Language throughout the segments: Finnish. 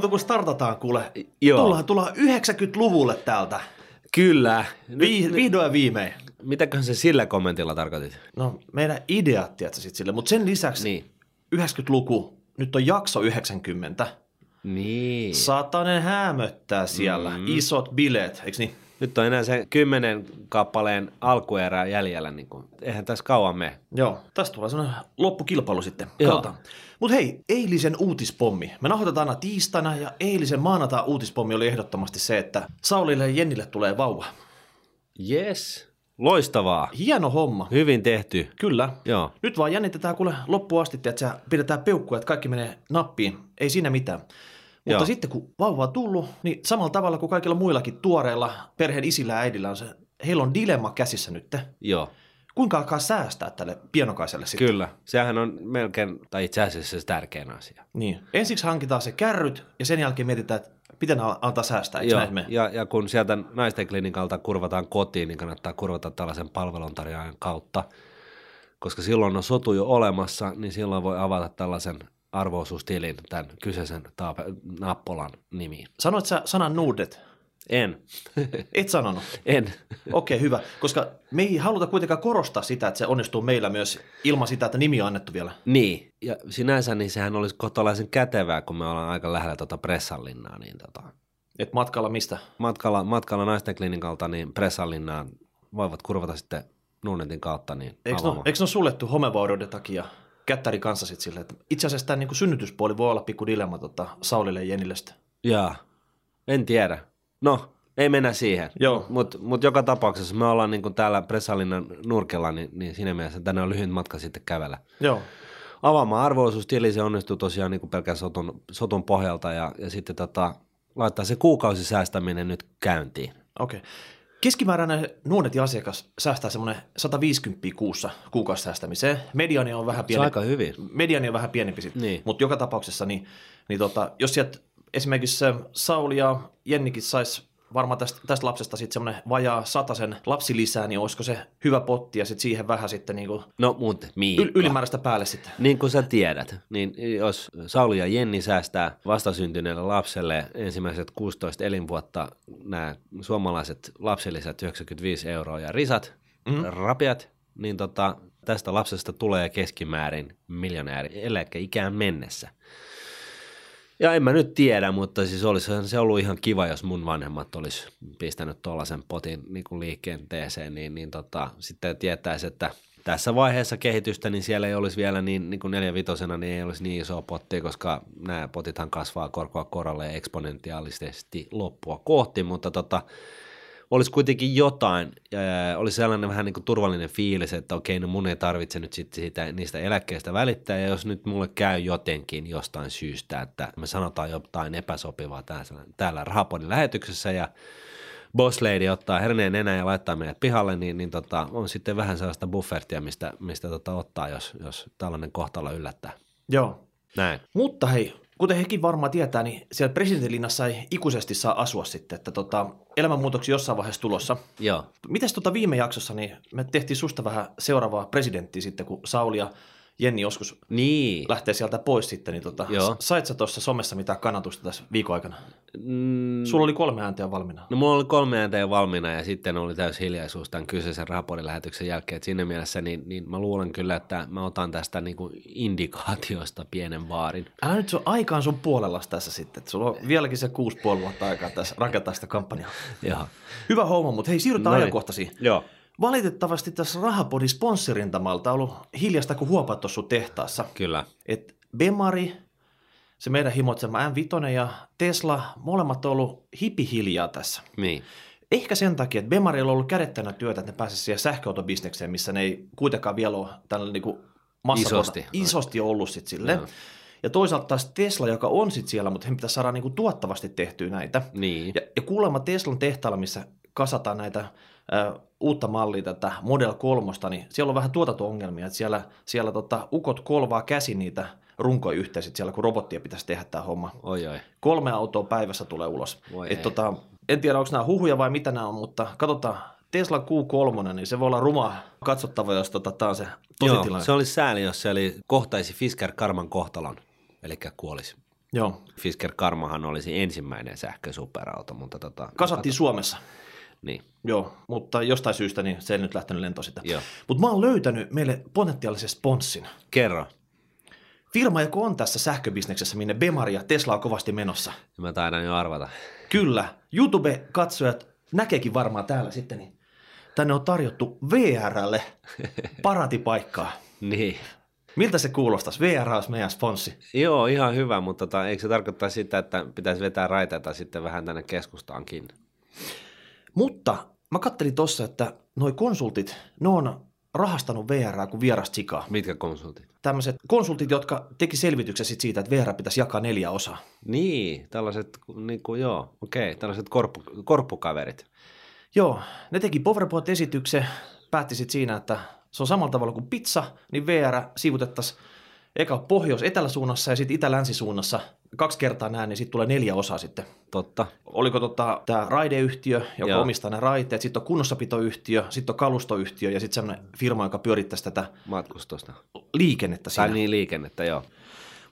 Muuta kuin startataan kuule. Joo. Tullaan, tullaan 90-luvulle täältä. Kyllä. Vi, vihdoin ja viimein. mitäköhän se sillä kommentilla tarkoitit? No meidän ideat, tiedätkö sit sille. Mutta sen lisäksi Niin. 90-luku, nyt on jakso 90. Niin. Satanen hämöttää siellä. Mm. Isot bileet, eikö niin? Nyt on enää se kymmenen kappaleen alkuerä jäljellä. Niin kuin. Eihän tässä kauan mene. Joo, tästä tulee sellainen loppukilpailu sitten. Joo. Mutta hei, eilisen uutispommi. Me nauhoitetaan aina tiistaina ja eilisen maanantai uutispommi oli ehdottomasti se, että Saulille ja Jennille tulee vauva. Yes. Loistavaa. Hieno homma. Hyvin tehty. Kyllä. Joo. Nyt vaan jännitetään kuule loppuun asti, että pidetään peukkuja, että kaikki menee nappiin. Ei siinä mitään. Mutta Joo. sitten kun vauva on tullut, niin samalla tavalla kuin kaikilla muillakin tuoreilla perheen isillä ja äidillä on se, heillä on dilemma käsissä nyt. Joo. Kuinka alkaa säästää tälle pienokaiselle sitten? Kyllä. Sehän on melkein, tai itse asiassa se tärkein asia. Niin. Ensiksi hankitaan se kärryt ja sen jälkeen mietitään, että miten antaa säästää. Eikö Joo, näin ja, ja kun sieltä naisten klinikalta kurvataan kotiin, niin kannattaa kurvata tällaisen palveluntarjoajan kautta, koska silloin on sotu jo olemassa, niin silloin voi avata tällaisen arvoisuustilin tämän kyseisen taape- nappolan nimiin. Sanoit sä sanan nuudet? En. Et sanonut. en. Okei, okay, hyvä. Koska me ei haluta kuitenkaan korostaa sitä, että se onnistuu meillä myös ilman sitä, että nimi on annettu vielä. Niin, ja sinänsä niin sehän olisi kohtalaisen kätevää, kun me ollaan aika lähellä tuota pressallinnaa, niin tota, Et matkalla mistä? matkalla, matkalla naisten klinikalta niin pressallinnaan voivat kurvata sitten Nuunetin kautta niin Eikö avaamaan. eikö ne ole suljettu homevaurioiden takia kättäri kanssa sitten silleen, että itse asiassa tämä niin synnytyspuoli voi olla pikku dilemma tota, Saulille ja Jenille sitten. Jaa, en tiedä. No, ei mennä siihen. Joo. Mutta mut joka tapauksessa me ollaan niin täällä Pressallinnan nurkella, niin, niin siinä mielessä tänne on lyhyt matka sitten kävellä. Joo. Avaamaan arvoisuustili, se onnistuu tosiaan niin pelkän sotun, sotun pohjalta ja, ja sitten tota, laittaa se kuukausisäästäminen nyt käyntiin. Okei. Okay. Keskimääräinen nuonetin asiakas säästää semmoinen 150 kuussa kuukausisäästämiseen. Mediani on vähän pienempi. aika hyvin. Mediani on vähän pienempi sitten. Niin. Mutta joka tapauksessa, niin, niin tota, jos sieltä esimerkiksi Sauli ja Jennikin sais varmaan tästä, tästä lapsesta sitten semmoinen vajaa satasen lapsi lisää, niin olisiko se hyvä potti ja sitten siihen vähän sitten niinku No, mutta Miikka. yl- ylimääräistä päälle sitten. Niin kuin sä tiedät, niin jos Sauli ja Jenni säästää vastasyntyneelle lapselle ensimmäiset 16 elinvuotta nämä suomalaiset lapsilisät 95 euroa ja risat, mm. rapiat, niin tota, tästä lapsesta tulee keskimäärin miljonääri eläkeikään mennessä. Ja en mä nyt tiedä, mutta siis olisi se ollut ihan kiva, jos mun vanhemmat olisi pistänyt tuollaisen potin niin kuin liikenteeseen, niin, niin tota, sitten tietäisi, että tässä vaiheessa kehitystä, niin siellä ei olisi vielä niin, niin kuin neljänvitosena, niin ei olisi niin iso potti, koska nämä potithan kasvaa korkoa korolle eksponentiaalisesti loppua kohti, mutta tota, olisi kuitenkin jotain, olisi sellainen vähän niin kuin turvallinen fiilis, että okei, no mun ei tarvitse nyt sitten siitä, niistä eläkkeistä välittää, ja jos nyt mulle käy jotenkin jostain syystä, että me sanotaan jotain epäsopivaa täällä, täällä Rahapodin lähetyksessä, ja boss lady ottaa herneen enää ja laittaa meidät pihalle, niin, niin tota, on sitten vähän sellaista buffertia, mistä, mistä tota ottaa, jos, jos tällainen kohtalo yllättää. Joo. Näin. Mutta hei, kuten hekin varmaan tietää, niin siellä presidentinlinnassa ei ikuisesti saa asua sitten, että tota, elämänmuutoksia jossain vaiheessa tulossa. Joo. Mites tota viime jaksossa, niin me tehtiin susta vähän seuraavaa presidenttiä sitten, kun Sauli ja Jenni joskus Niin. lähtee sieltä pois sitten, niin tota, Joo. sait sä tuossa somessa mitään kannatusta tässä viikon aikana? Mm, Sulla oli kolme ääntä valmiina. No mulla oli kolme ääntä jo valmiina ja sitten oli täys hiljaisuus tämän kyseisen raportin lähetyksen jälkeen. Et siinä mielessä niin, niin mä luulen kyllä, että mä otan tästä niin kuin indikaatiosta pienen vaarin. Älä nyt sun aikaan sun puolella tässä sitten, että sulla on vieläkin se kuusi puoli vuotta aikaa tässä rakentaa sitä kampanjaa. Joo. Hyvä homma, mutta hei siirrytään Noin. ajankohtaisiin. Joo. Valitettavasti tässä Rahapodin sponsorintamalta on ollut hiljasta kuin huopat tuossa sun tehtaassa. Kyllä. Et Bemari, se meidän himoitsema M5 ja Tesla, molemmat on ollut hipihiljaa tässä. Niin. Ehkä sen takia, että Bemarilla on ollut kädettänä työtä, että ne pääsisivät siihen sähköautobisnekseen, missä ne ei kuitenkaan vielä ole tällä niin Isosti. isosti ollut sit sille. Joo. Ja toisaalta taas Tesla, joka on sit siellä, mutta he pitäisi saada niin kuin tuottavasti tehtyä näitä. Niin. Ja, ja kuulemma Teslan tehtaalla, missä kasataan näitä uutta mallia, tätä Model 3, niin siellä on vähän tuotanto-ongelmia, että siellä, siellä tota, ukot kolvaa käsi niitä runkoja yhteen siellä, kun robottia pitäisi tehdä tämä homma. Oi oi. Kolme autoa päivässä tulee ulos. Voi Et ei. tota, en tiedä, onko nämä huhuja vai mitä nämä on, mutta katsotaan. Tesla Q3, niin se voi olla ruma katsottava, jos tota, tämä on se Joo, tositilanne. se olisi sääli, jos se oli, kohtaisi Fisker Karman kohtalon, eli kuolisi. Joo. Fisker Karmahan olisi ensimmäinen sähkösuperauto, mutta tota... Kasattiin Suomessa. Niin, Joo, mutta jostain syystä niin se ei nyt lähtenyt lentoon sitä. Mutta mä oon löytänyt meille potentiaalisen sponssin. kerro. Firma, joka on tässä sähköbisneksessä, minne Bemari ja Tesla on kovasti menossa. Mä taidan jo arvata. Kyllä, YouTube-katsojat näkeekin varmaan täällä sitten, niin tänne on tarjottu VRlle paratipaikkaa. Niin. Miltä se kuulostaisi? VR olisi meidän sponssi. Joo, ihan hyvä, mutta tota, eikö se tarkoittaa sitä, että pitäisi vetää raiteita sitten vähän tänne keskustaankin? Mutta mä kattelin tossa, että noi konsultit, ne on rahastanut VR kuin vierasta sikaa. Mitkä konsultit? Tämmöiset konsultit, jotka teki selvityksen sit siitä, että VR pitäisi jakaa neljä osaa. Niin, tällaiset, niin kuin, joo, okei, tällaiset korppu, korppukaverit. Joo, ne teki PowerPoint-esityksen, päätti sitten siinä, että se on samalla tavalla kuin pizza, niin VR sivutettaisiin eka pohjois-eteläsuunnassa ja sitten itä-länsisuunnassa kaksi kertaa näin, niin sitten tulee neljä osaa sitten. Totta. Oliko tota, tämä raideyhtiö, joka Joo. omistaa ne raiteet, sitten on kunnossapitoyhtiö, sitten on kalustoyhtiö ja sitten semmoinen firma, joka pyörittäisi tätä Matkustusta. liikennettä siinä. Tai niin liikennettä, joo.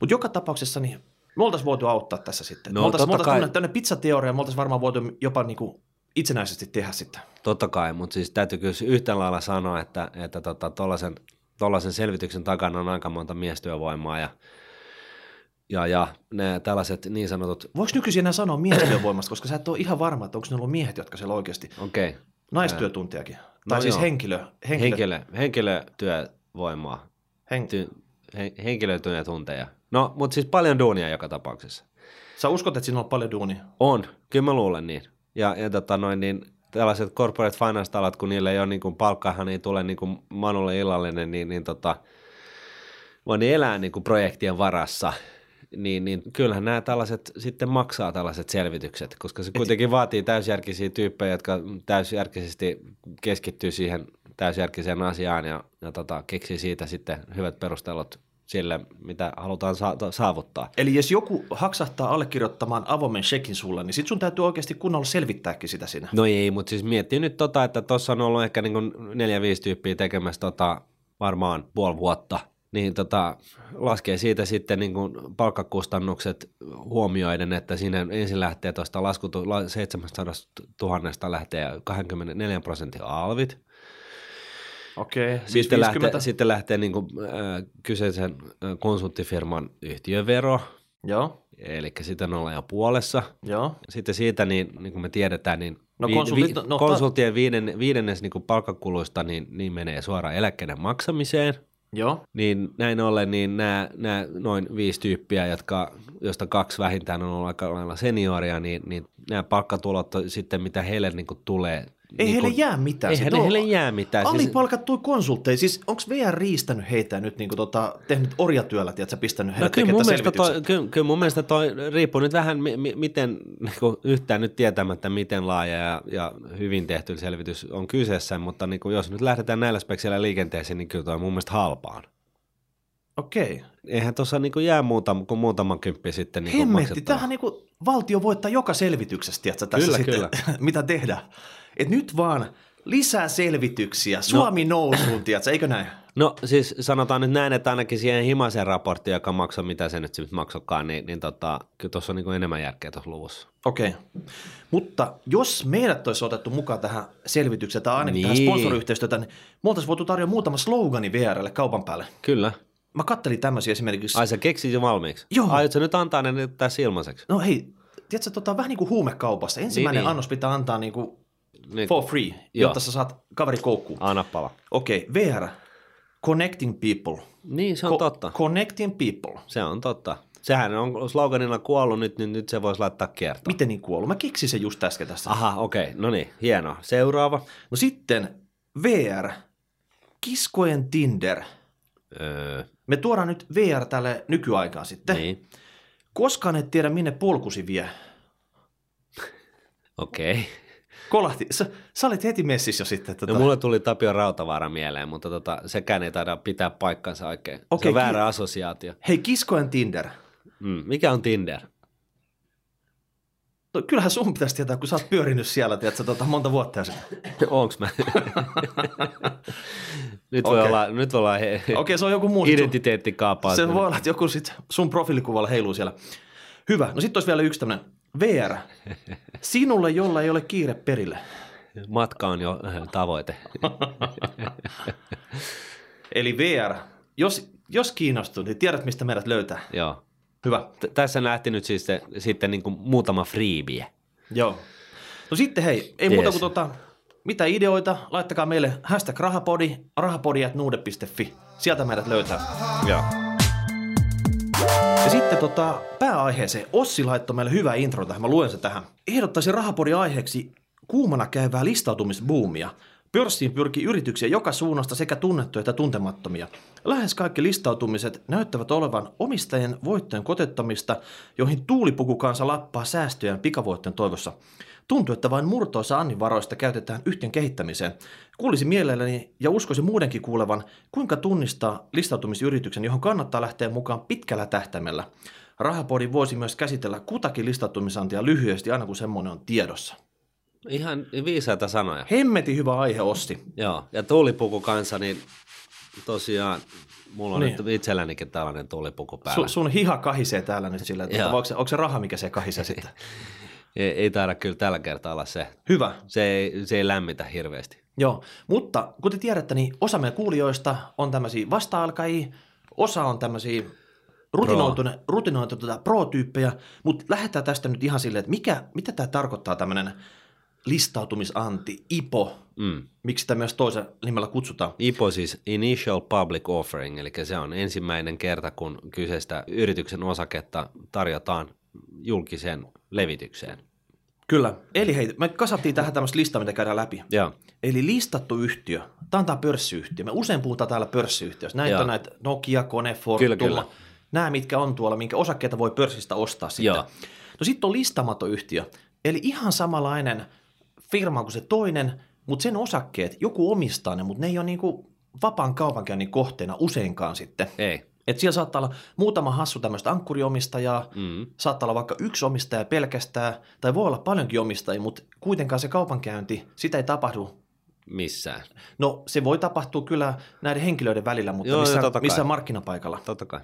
Mutta joka tapauksessa niin me oltaisiin voitu auttaa tässä sitten. No, me oltaisiin totta kai. tuonne pizzateoriaan, me oltaisiin varmaan voitu jopa niinku itsenäisesti tehdä sitten. Totta kai, mutta siis täytyy kyllä yhtä lailla sanoa, että, että tota, tollasen selvityksen takana on aika monta miestyövoimaa ja, ja, ja ne tällaiset niin sanotut, Voiko nykyisin enää sanoa miestyövoimasta, koska sä et ole ihan varma, että onko ne ollut miehet, jotka siellä oikeasti, okei, okay, naistyötuntiakin. No tai siis joo. henkilö, henkilö, henkilö, henkilötyövoimaa, hen, ty, he, henkilötyötunteja. No, mutta siis paljon duunia joka tapauksessa. Sä uskot, että siinä on paljon duunia? On, kyllä mä luulen niin. Ja, ja tota noin, niin tällaiset corporate finance-talat, kun niille ei ole niin kuin palkkahan ei tule niin kuin Manulle illallinen, niin, niin tota, vaan ne elää niin kuin projektien varassa, niin, niin kyllähän nämä tällaiset sitten maksaa tällaiset selvitykset, koska se kuitenkin vaatii täysjärkisiä tyyppejä, jotka täysjärkisesti keskittyy siihen täysjärkiseen asiaan ja, ja tota, keksii siitä sitten hyvät perustelut sille, mitä halutaan sa- saavuttaa. Eli jos joku haksahtaa allekirjoittamaan avoimen shekin sulle, niin sit sun täytyy oikeasti kunnolla selvittääkin sitä siinä. No ei, mutta siis miettii nyt tota, että tuossa on ollut ehkä niin neljä-viisi tyyppiä tekemässä tota, varmaan puoli vuotta, niin tota, laskee siitä sitten niin kuin palkkakustannukset huomioiden, että siinä ensin lähtee tuosta laskutu 700 000 lähtee 24 prosentin alvit, Okei, okay, sitten lähtee, sitten lähtee niin kuin, äh, kyseisen äh, konsulttifirman yhtiövero, Joo, eli sitä ollaan jo puolessa. joo. Sitten siitä, niin, niin kuin me tiedetään, niin No vi- konsultit- vi- no, konsulttien viiden, viidennes niin kuin palkkakuluista niin, niin menee suoraan eläkkeiden maksamiseen. Joo, Niin näin ollen niin nämä, nämä noin viisi tyyppiä, jotka, josta kaksi vähintään on ollut aika lailla senioria, niin, niin nämä palkkatulot sitten, mitä heille niin kuin tulee. Ei niin heille kuin, jää mitään. Ne on heille jää mitään. Siis, Alipalkattuja konsultteja, siis onko VR riistänyt heitä nyt niin kuin tota, tehnyt orjatyöllä, tiedätkö, pistänyt no heidät kyllä, tekemään mun mielestä toi, kyllä, kyllä mun mielestä toi riippuu nyt vähän, mi, mi, miten niin kuin yhtään nyt tietämättä, miten laaja ja, ja hyvin tehty selvitys on kyseessä, mutta niin kuin jos nyt lähdetään näillä spekseillä liikenteeseen, niin kyllä toi on mun mielestä halpaan. Okei. Eihän tuossa niin jää muuta, kuin muutama kymppi sitten niin Hemmetti, tämähän niin kuin valtio voittaa joka selvityksestä, tiedätkö, tässä Kyllä, sitten, kyllä. mitä tehdään. Et nyt vaan lisää selvityksiä, Suomi no. nousuun, tiedätkö, eikö näin? No siis sanotaan nyt näin, että ainakin siihen Himasen raportti, joka maksoi, mitä se nyt sitten maksokaan, niin, niin tota, kyllä tuossa on niin enemmän järkeä tuossa luvussa. Okei. Mutta jos meidät olisi otettu mukaan tähän selvitykseen tai ainakin niin. tähän sponsoriyhteistyötä, niin me oltaisiin voitu tarjota muutama slogani VRlle kaupan päälle. Kyllä. Mä kattelin tämmöisiä esimerkiksi. Ai sä keksit jo valmiiksi? Joo. Aiotko nyt antaa ne nyt tässä ilmaiseksi? No hei, tiedätkö, tota, vähän niin kuin huumekaupassa. Ensimmäinen niin. annos pitää antaa niin kuin Niin, for free, Joo. jotta sä saat kaveri koukkuun. Anna pala. Okei, VR. Connecting people. Niin, se on Co- totta. Connecting people. Se on totta. Sehän on sloganilla kuollut nyt, niin nyt se voisi laittaa kiertoon. Miten niin kuollut? Mä keksin sen just äsken tässä. Aha, okei. Okay. No niin, hienoa. Seuraava. No sitten VR. Kiskojen Tinder. Öö, Me tuodaan nyt VR tälle nykyaikaan sitten. niin, Koskaan et tiedä, minne polkusi vie. okei. Okay. Kolahti. Sä, sä olit heti messissä jo sitten. Tota. No mulle tuli Tapio Rautavaara mieleen, mutta tota, sekään ei taida pitää paikkansa oikein. Okei, se on ki- väärä assosiaatio. Hei, kiskojen Tinder. Mm. Mikä on Tinder? No, kyllähän sun pitäisi tietää, kun sä oot pyörinyt siellä, tiedätkö, tota, monta vuotta sitten. Onks mä? nyt, voi Okei. olla, nyt voi olla he, Okei, se on joku muu. identiteettikaapaus. Se voi olla, että joku sit sun profiilikuvalla heiluu siellä. Hyvä. No sitten olisi vielä yksi tämmöinen VR. Sinulle, jolla ei ole kiire perille. Matka on jo äh, tavoite. Eli VR. Jos, jos kiinnostut, niin tiedät, mistä meidät löytää. Joo. Hyvä. T- tässä nähtiin nyt siis se, sitten niin kuin muutama freebie. Joo. No sitten hei, ei Jees. muuta kuin tota, mitä ideoita, laittakaa meille hashtag rahapodi, rahapodi.nuude.fi. Sieltä meidät löytää. Joo. Ja sitten tota, pääaiheeseen. Ossi laittoi meille hyvä intro tähän, mä luen se tähän. Ehdottaisin rahapodin aiheeksi kuumana käyvää listautumisbuumia. Pörssiin pyrkii yrityksiä joka suunnasta sekä tunnettuja että tuntemattomia. Lähes kaikki listautumiset näyttävät olevan omistajien voittojen kotettamista, joihin tuulipukukansa lappaa säästöjään pikavoittojen toivossa. Tuntuu, että vain murtoosa Annin varoista käytetään yhtiön kehittämiseen. Kuulisi mielelläni ja uskoisin muudenkin kuulevan, kuinka tunnistaa listautumisyrityksen, johon kannattaa lähteä mukaan pitkällä tähtäimellä. Rahapodi voisi myös käsitellä kutakin listautumisantia lyhyesti aina kun semmoinen on tiedossa. Ihan viisaita sanoja. Hemmeti hyvä aihe, Ossi. Joo, ja tuulipuku kanssa, niin tosiaan mulla on Niin. nyt itsellänikin tällainen tuulipuku päällä. Su, sun hiha kahisee täällä nyt sillä, että onko se, onko se raha, mikä se kahisee sitten? ei, ei taida kyllä tällä kertaa olla se. Hyvä. Se ei, se ei lämmitä hirveästi. Joo, mutta kuten tiedätte, niin osa meidän kuulijoista on tämmöisiä vasta-alkajia, osa on tämmöisiä rutinoituneita, rutinoituneita pro-tyyppejä, mutta lähdetään tästä nyt ihan silleen, että mikä, mitä tämä tarkoittaa tämmöinen listautumisanti, IPO, Mm. miksi sitä myös toisen nimellä kutsutaan. IPO siis Initial Public Offering, eli se on ensimmäinen kerta, kun kyseistä yrityksen osaketta tarjotaan julkiseen levitykseen. Kyllä. Eli hei, me kasattiin tähän tämmöistä listaa, mitä käydään läpi. Joo, Eli listattu yhtiö. Tämä on tämä pörssiyhtiö. Me usein puhutaan täällä pörssiyhtiöstä. Näitä Joo. on näitä Nokia, Kone, Fortuma. Kyllä, kyllä. Nämä, mitkä on tuolla, minkä osakkeita voi pörssistä ostaa sitten. Joo. No sitten on listamaton yhtiö. Eli ihan samanlainen firma kuin se toinen, mutta sen osakkeet, joku omistaa ne, mutta ne ei ole niinku vapaan kaupankäynnin kohteena useinkaan sitten. ei. Et siellä saattaa olla muutama hassu tämmöistä ankkuriomistajaa, Mm. saattaa olla vaikka yksi omistaja pelkästään, tai voi olla paljonkin omistajia, mutta kuitenkaan se kaupankäynti, sitä ei tapahdu Missään. No se voi tapahtua kyllä näiden henkilöiden välillä, mutta Joo, missään, totta kai. missään markkinapaikalla. Totta kai.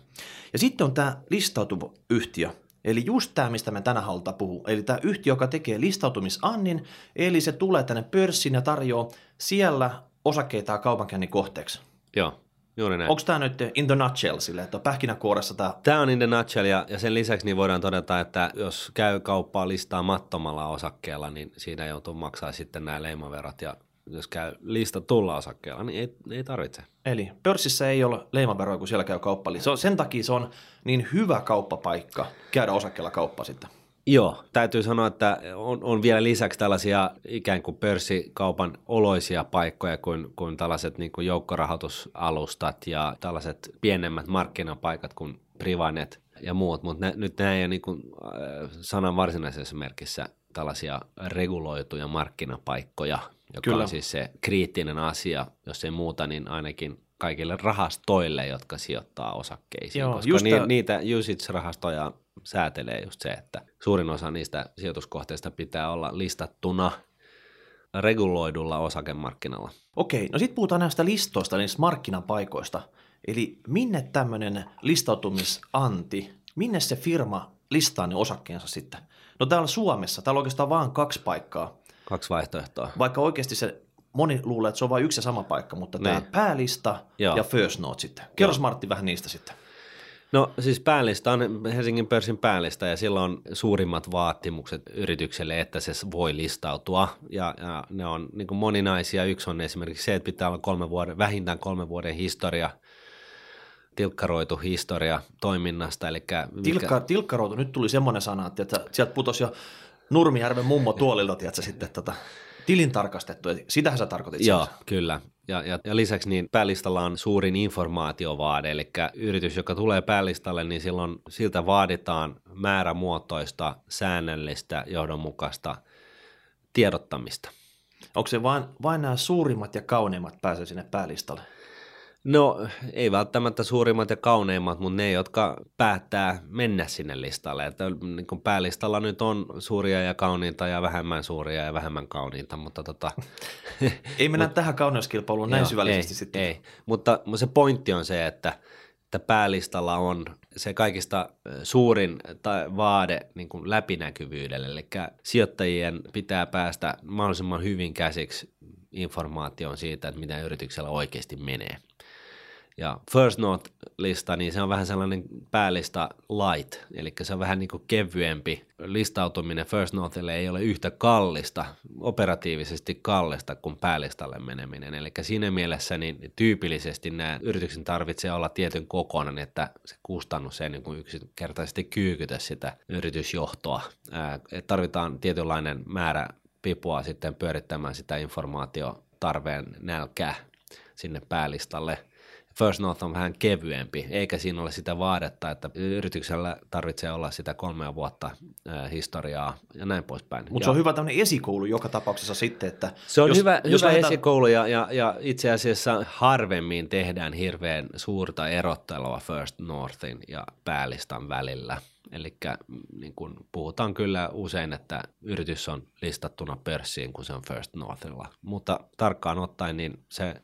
Ja sitten on tämä listautuva yhtiö. Eli just tämä, mistä me tänään halutaan puhua. Eli tämä yhtiö, joka tekee listautumisannin, eli se tulee tänne pörssiin ja tarjoaa siellä osakkeita kaupankäynnin kohteeksi. Joo, juuri näin. Onko tämä nyt in the nutshell sille, että on pähkinäkuoressa tämä Tämä on in the nutshell ja, ja sen lisäksi niin voidaan todeta, että jos käy kauppaa listaamattomalla osakkeella, niin siinä joutuu maksaa sitten nämä leimaverot ja jos käy listatulla osakkeella, niin ei, ei tarvitse. Eli pörssissä ei ole leimaveroa, kun siellä käy kauppa. Eli se on, sen takia se on niin hyvä kauppapaikka käydä osakkeella kauppa sitten. Joo, täytyy sanoa, että on, on vielä lisäksi tällaisia ikään kuin pörssikaupan oloisia paikkoja kuin, kuin tällaiset niin kuin joukkorahoitusalustat ja tällaiset pienemmät markkinapaikat kuin Privanet ja muut, mutta nyt nämä ei ole niin kuin, äh, sanan varsinaisessa merkissä tällaisia reguloituja markkinapaikkoja, joka Kyllä. on siis se kriittinen asia, jos ei muuta, niin ainakin kaikille rahastoille, jotka sijoittaa osakkeisiin, Joo, koska just ni, niitä usage-rahastoja säätelee just se, että suurin osa niistä sijoituskohteista pitää olla listattuna reguloidulla osakemarkkinalla. Okei, no sitten puhutaan näistä listoista, niistä markkinapaikoista. Eli minne tämmöinen listautumisanti, minne se firma listaa ne osakkeensa sitten? No täällä Suomessa, täällä on oikeastaan vain kaksi paikkaa, Kaksi vaihtoehtoa. vaikka oikeasti se moni luulee, että se on vain yksi ja sama paikka, mutta tämä Niin. päälista Joo. ja First Note sitten. Kerros Martti vähän niistä sitten. No siis päällistä on Helsingin pörssin päällistä ja sillä on suurimmat vaatimukset yritykselle, että se voi listautua ja, ja ne on niin kuin moninaisia. Yksi on esimerkiksi se, että pitää olla kolme vuoden, vähintään kolmen vuoden historia, tilkkaroitu historia toiminnasta. Eli Tilkka, tilkkaroutu, nyt tuli semmoinen sana, että sieltä putosi jo Nurmijärven mummo tuolilta, tiedätkö, sitten tota, tilintarkastettu. Sitähän sä tarkoitit. Joo, siellä. kyllä. Ja, ja, ja lisäksi niin päällistalla on suurin informaatiovaade, eli yritys, joka tulee päällistalle, niin silloin siltä vaaditaan määrämuotoista, säännöllistä, johdonmukaista tiedottamista. Onko se vain, vain nämä suurimmat ja kauneimmat pääsee sinne päälistalle? No ei välttämättä suurimmat ja kauneimmat, mutta ne, jotka päättää mennä sinne listalle. Että niin kuin päälistalla nyt on suuria ja kauniita ja vähemmän suuria ja vähemmän kauniita, mutta tota, Ei mennä tähän kauneuskilpailuun näin Joo, syvällisesti ei, sitten. Ei, mutta, mutta se pointti on se, että että päälistalla on se kaikista suurin tai vaade niin kuin läpinäkyvyydelle, eli sijoittajien pitää päästä mahdollisimman hyvin käsiksi informaatioon siitä, että mitä yrityksellä oikeasti menee. Ja First Note-lista, niin se on vähän sellainen päälista light, eli se on vähän niin kuin kevyempi. Listautuminen First Northille ei ole yhtä kallista, operatiivisesti kallista kuin päälistalle meneminen. Eli siinä mielessä niin tyypillisesti nämä yrityksen tarvitsee olla tietyn kokonainen, että se kustannus ei niin kuin yksinkertaisesti kyykytä sitä yritysjohtoa. Ää, tarvitaan tietynlainen määrä pipua sitten pyörittämään sitä informaatiotarveen nälkää sinne päälistalle – First North on vähän kevyempi, eikä siinä ole sitä vaadetta, että yrityksellä tarvitsee olla sitä kolmea vuotta historiaa ja näin poispäin. Mutta se on hyvä tämmöinen esikoulu joka tapauksessa sitten, että Se on jos, hyvä, jos hyvä lähdetään... esikoulu ja, ja, ja itse asiassa harvemmin tehdään hirveän suurta erottelua First Northin ja päälistan välillä. Eli niin kun puhutaan kyllä usein, että yritys on listattuna pörssiin, kun se on First Northilla. Mutta tarkkaan ottaen, niin se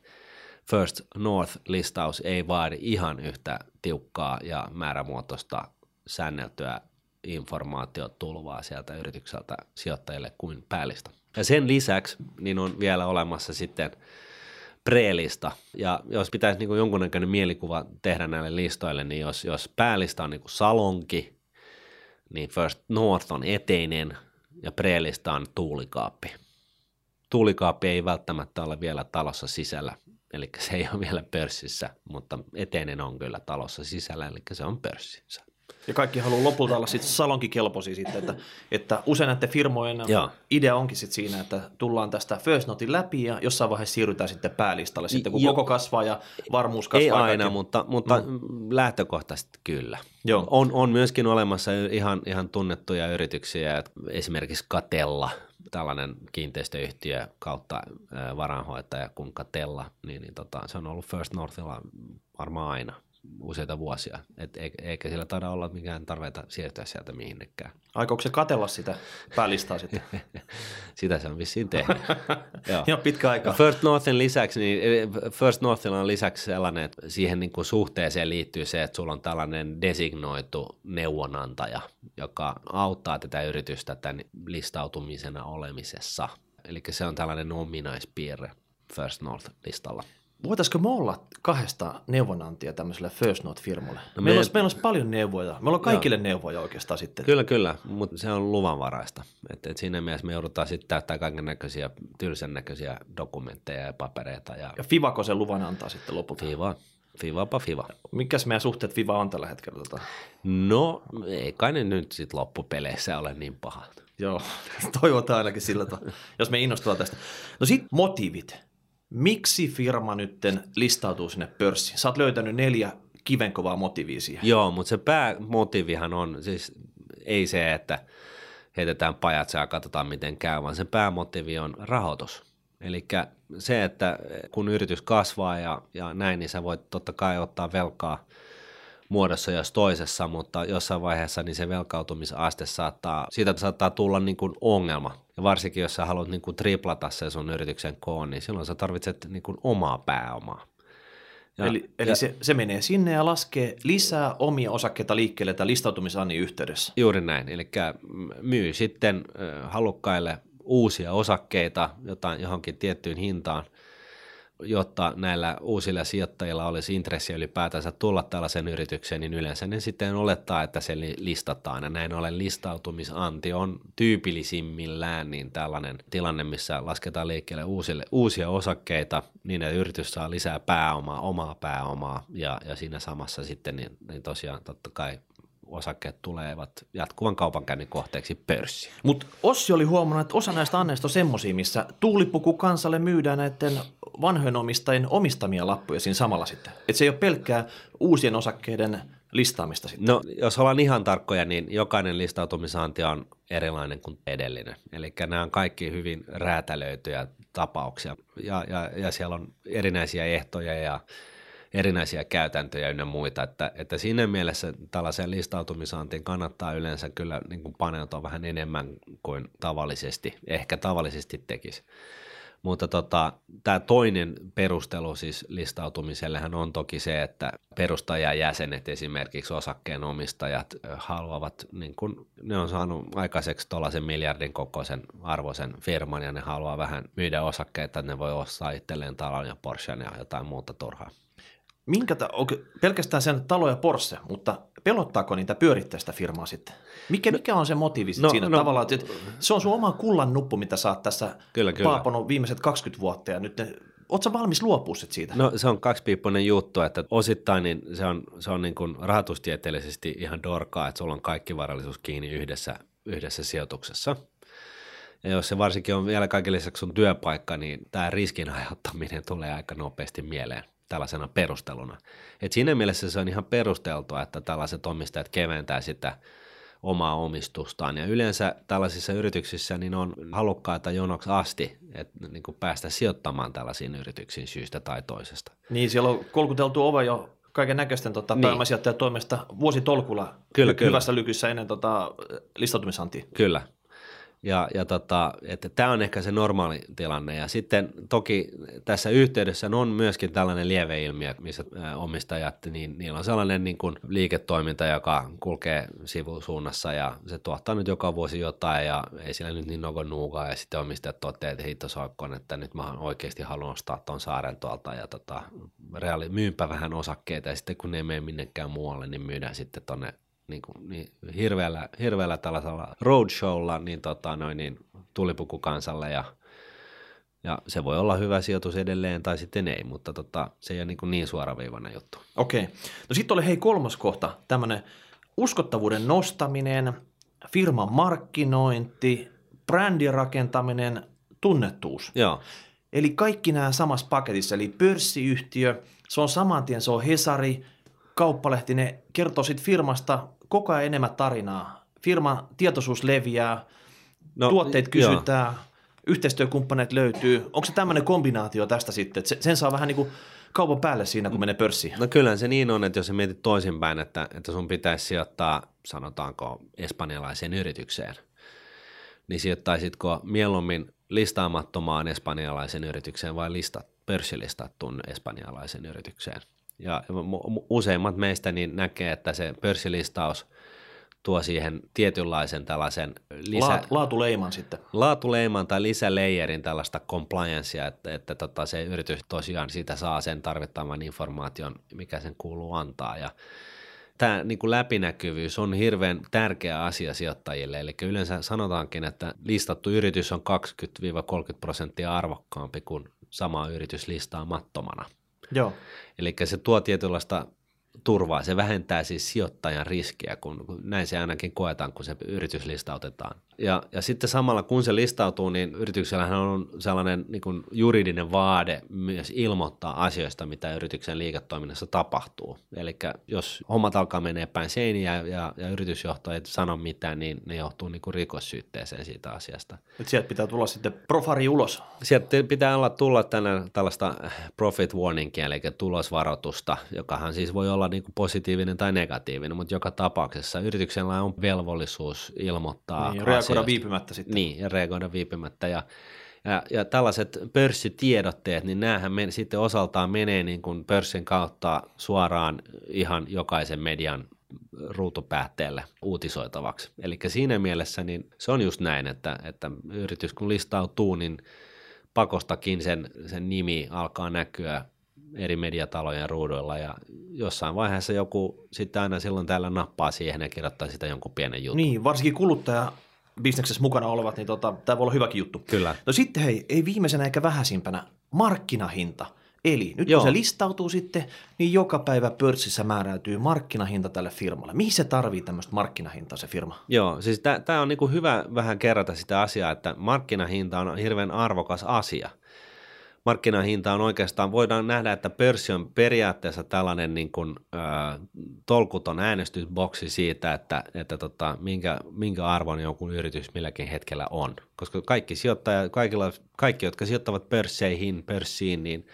First North-listaus ei vaadi ihan yhtä tiukkaa ja määrämuotoista säänneltyä informaatiotulvaa sieltä yritykseltä sijoittajille kuin päällistä. Ja sen lisäksi niin on vielä olemassa sitten pre-lista. Ja jos pitäisi niin jonkunnäköinen mielikuva tehdä näille listoille, niin jos, jos päällista on niin kuin salonki, niin First North on eteinen ja pre-lista on tuulikaappi. Tuulikaappi ei välttämättä ole vielä talossa sisällä, eli se ei ole vielä pörssissä, mutta eteinen on kyllä talossa sisällä, eli se on pörssissä. Ja kaikki haluaa lopulta olla sitten salonkikelpoisia sitten, että, että usein näiden firmojen Joo. idea onkin sitten siinä, että tullaan tästä First Notein läpi ja jossain vaiheessa siirrytään sitten päälistalle sitten, kun jo. koko kasvaa ja varmuus kasvaa. Ei aina, kaikki. mutta, mutta mm. lähtökohtaisesti kyllä. Joo. On, on myöskin olemassa ihan, ihan tunnettuja yrityksiä, esimerkiksi Katella – tällainen kiinteistöyhtiö kautta varainhoitaja kuin Katella, niin, niin tota, se on ollut First Northilla varmaan aina useita vuosia, Et eikä sillä taida olla mikään tarvita siirtyä sieltä mihinkään. Aikooko se katella sitä päälistaa sitten? sitä se on vissiin tehnyt. Joo. Pitkä aika. First Northin lisäksi, niin First Northilla on lisäksi sellainen, että siihen niin kuin suhteeseen liittyy se, että sulla on tällainen designoitu neuvonantaja, joka auttaa tätä yritystä tämän listautumisena olemisessa. Eli se on tällainen ominaispiirre First North-listalla. Voitaisiko me olla kahdesta neuvonantia tämmöiselle First Note-firmalle? No meillä, olisi, meillä olisi paljon neuvoja. Meillä on kaikille Joo. neuvoja oikeastaan sitten. Kyllä, kyllä, mutta se on luvanvaraista. Et, et siinä mielessä me joudutaan sitten täyttää kaiken näköisiä, tylsän näköisiä dokumentteja ja papereita. Ja, ja Fivako sen luvan antaa sitten lopulta? Fiva. Fivapa Fiva. Mikäs meidän suhteet Fiva on tällä hetkellä? Tota? No, ei kai ne nyt sitten loppupeleissä ole niin paha. Joo, toivotaan ainakin sillä tavalla, jos me innostutaan tästä. No sitten motiivit miksi firma nytten listautuu sinne pörssiin? Sä oot löytänyt neljä kivenkovaa motiivia siihen. Joo, mutta se päämotiivihan on siis ei se, että heitetään pajat ja katsotaan miten käy, vaan se päämotiivi on rahoitus. Eli se, että kun yritys kasvaa ja, ja näin, niin sä voit totta kai ottaa velkaa – muodossa jos toisessa, mutta jossain vaiheessa niin se velkautumisaste saattaa, siitä saattaa tulla niin kuin ongelma. Ja varsinkin, jos sä haluat niin kuin triplata sen sun yrityksen koon, niin silloin sä tarvitset niin kuin omaa pääomaa. Ja, eli eli ja, se, se menee sinne ja laskee lisää omia osakkeita liikkeelle tämän listautumisannin yhteydessä. Juuri näin, eli myy sitten halukkaille uusia osakkeita jotain, johonkin tiettyyn hintaan – jotta näillä uusilla sijoittajilla olisi intressiä ylipäätänsä tulla tällaisen yritykseen, niin yleensä ne sitten olettaa, että se listataan. Ja näin ollen listautumisanti on tyypillisimmillään niin tällainen tilanne, missä lasketaan liikkeelle uusille, uusia osakkeita, niin että yritys saa lisää pääomaa, omaa pääomaa, ja, ja siinä samassa sitten niin, niin tosiaan totta kai osakkeet tulevat jatkuvan kaupankäynnin kohteeksi pörssiin. Mutta Ossi oli huomannut, että osa näistä anneista on semmoisia, missä tuulipuku kansalle myydään näiden vanhojen omistajien omistamia lappuja siinä samalla sitten. Että se ei ole pelkkää uusien osakkeiden listaamista sitten. No, jos ollaan ihan tarkkoja, niin jokainen listautumisaanti on erilainen kuin edellinen. Eli nämä on kaikki hyvin räätälöityjä tapauksia ja, ja, ja siellä on erinäisiä ehtoja ja erinäisiä käytäntöjä ynnä muita, että, että siinä mielessä tällaiseen listautumisaantiin kannattaa yleensä kyllä niin kuin paneutua vähän enemmän kuin tavallisesti, ehkä tavallisesti tekisi. Mutta tota, tämä toinen perustelu siis listautumisellehän on toki se, että perustajajäsenet esimerkiksi osakkeenomistajat haluavat, niin kun ne on saanut aikaiseksi tuollaisen miljardin kokoisen arvoisen firman ja ne haluaa vähän myydä osakkeita, että ne voi ostaa itselleen talon ja Porschen ja jotain muuta turhaa. Minkä ta- okay, pelkästään sen talo ja Porsche, mutta pelottaako niitä pyörittää sitä firmaa sitten? Mikä, no, mikä on se motiivi no, siinä no, tavallaan? Että se on sun oma kullan nuppu, mitä sä oot tässä kyllä, kyllä. paaponut viimeiset 20 vuotta ja nyt ne, Oletko valmis luopua siitä? No se on kaksipiippunen juttu, että osittain niin se on, se on niin kuin rahoitustieteellisesti ihan dorkaa, että sulla on kaikki varallisuus kiinni yhdessä, yhdessä sijoituksessa. Ja jos se varsinkin on vielä kaiken lisäksi sun työpaikka, niin tämä riskin aiheuttaminen tulee aika nopeasti mieleen tällaisena perusteluna. Et siinä mielessä se on ihan perusteltua, että tällaiset omistajat keventää sitä omaa omistustaan. Ja yleensä tällaisissa yrityksissä niin on halukkaita jonoksi asti, että niin kuin päästä sijoittamaan tällaisiin yrityksiin syystä tai toisesta. Niin, siellä on kolkuteltu ove jo kaiken näköisten tota, niin. toimesta vuositolkulla kyllä, hyvässä kyllä. lykyssä ennen tota, listautumisantia. Kyllä, ja, ja tota, että tämä on ehkä se normaali tilanne. Ja sitten toki tässä yhteydessä on myöskin tällainen lieveilmiö, missä omistajat, niin niillä on sellainen niin kuin liiketoiminta, joka kulkee sivusuunnassa ja se tuottaa nyt joka vuosi jotain ja ei sillä nyt niin nogo nuukaa ja sitten omistajat toteavat, että hitto soikkoon, että nyt mä oikeasti haluan ostaa tuon saaren tuolta ja tota, reaali, myynpä vähän osakkeita ja sitten kun ne ei mene minnekään muualle, niin myydään sitten tuonne niin, kuin, niin hirveällä, hirveällä tällaisella roadshowlla niin, tota, noin, niin tulipukukansalle ja, ja se voi olla hyvä sijoitus edelleen tai sitten ei, mutta tota, se ei ole niin, kuin niin suoraviivainen juttu. Okei. No sitten oli hei kolmas kohta, tämmöinen uskottavuuden nostaminen, firman markkinointi, brändin rakentaminen, tunnettuus. Joo. Eli kaikki nämä samassa paketissa, eli pörssiyhtiö, se on saman tien, se on Hesari, kauppalehti, ne kertoo siitä firmasta koko ajan enemmän tarinaa. Firman tietoisuus leviää, no, tuotteet kysytään, joo. yhteistyökumppaneet löytyy. Onko se tämmöinen kombinaatio tästä sitten, että sen saa vähän niin kuin kaupan päälle siinä, kun menee pörssiin? No kyllä se niin on, että jos sä mietit toisinpäin, että, että sun pitäisi sijoittaa, sanotaanko, espanjalaiseen yritykseen, niin sijoittaisitko mieluummin listaamattomaan espanjalaisen yritykseen vai listat, pörssilistattuun espanjalaisen yritykseen? Ja useimmat meistä niin näkee, että se pörssilistaus tuo siihen tietynlaisen tällaisen lisä... laatuleiman sitten. Laatuleiman tai lisäleijerin tällaista compliancea, että, että tota, se yritys tosiaan siitä saa sen tarvittavan informaation, mikä sen kuuluu antaa. Ja tämä niin kuin läpinäkyvyys on hirveän tärkeä asia sijoittajille, eli yleensä sanotaankin, että listattu yritys on 20-30 prosenttia arvokkaampi kuin sama yritys listaamattomana. Joo. Eli se tuo tietynlaista turvaa. Se vähentää siis sijoittajan riskiä, kun, näin se ainakin koetaan, kun se yritys listautetaan. Ja, ja sitten samalla kun se listautuu, niin yrityksellähän on sellainen niin kuin juridinen vaade myös ilmoittaa asioista, mitä yrityksen liiketoiminnassa tapahtuu. Eli jos hommat alkaa menee päin seiniä ja, ja yritysjohto ei sano mitään, niin ne johtuu niin kuin rikossyytteeseen siitä asiasta. Et sieltä pitää tulla sitten profari ulos. Sieltä pitää olla tulla tänne tällaista profit warningia, eli tulosvaroitusta, jokahan siis voi olla niin kuin positiivinen tai negatiivinen, mutta joka tapauksessa yrityksellä on velvollisuus ilmoittaa niin, reagoida viipymättä sitten. Niin, ja reagoida viipymättä. Ja, ja, ja tällaiset pörssitiedotteet, niin näähän men, sitten osaltaan menee niin kuin pörssin kautta suoraan ihan jokaisen median ruutupäätteelle uutisoitavaksi. Eli siinä mielessä niin se on just näin, että, että yritys kun listautuu, niin pakostakin sen, sen nimi alkaa näkyä eri mediatalojen ruuduilla ja jossain vaiheessa joku sitten aina silloin täällä nappaa siihen ja kirjoittaa sitä jonkun pienen jutun. Niin, varsinkin kuluttaja bisneksessä mukana olevat, niin tota, tämä voi olla hyväkin juttu. Kyllä. No sitten hei, ei viimeisenä eikä vähäisimpänä, markkinahinta. Eli nyt Joo. kun se listautuu sitten, niin joka päivä pörssissä määräytyy markkinahinta tälle firmalle. Mihin se tarvii tämmöistä markkinahintaa se firma? Joo, siis tämä on niinku hyvä vähän kerrata sitä asiaa, että markkinahinta on hirveän arvokas asia – markkinahinta on oikeastaan, voidaan nähdä, että pörssi on periaatteessa tällainen niin kuin, ö, tolkuton äänestysboksi siitä, että, että tota, minkä, minkä arvon joku yritys milläkin hetkellä on. Koska kaikki, sijoittaja, kaikilla, kaikki jotka sijoittavat pörsseihin, pörssiin, niin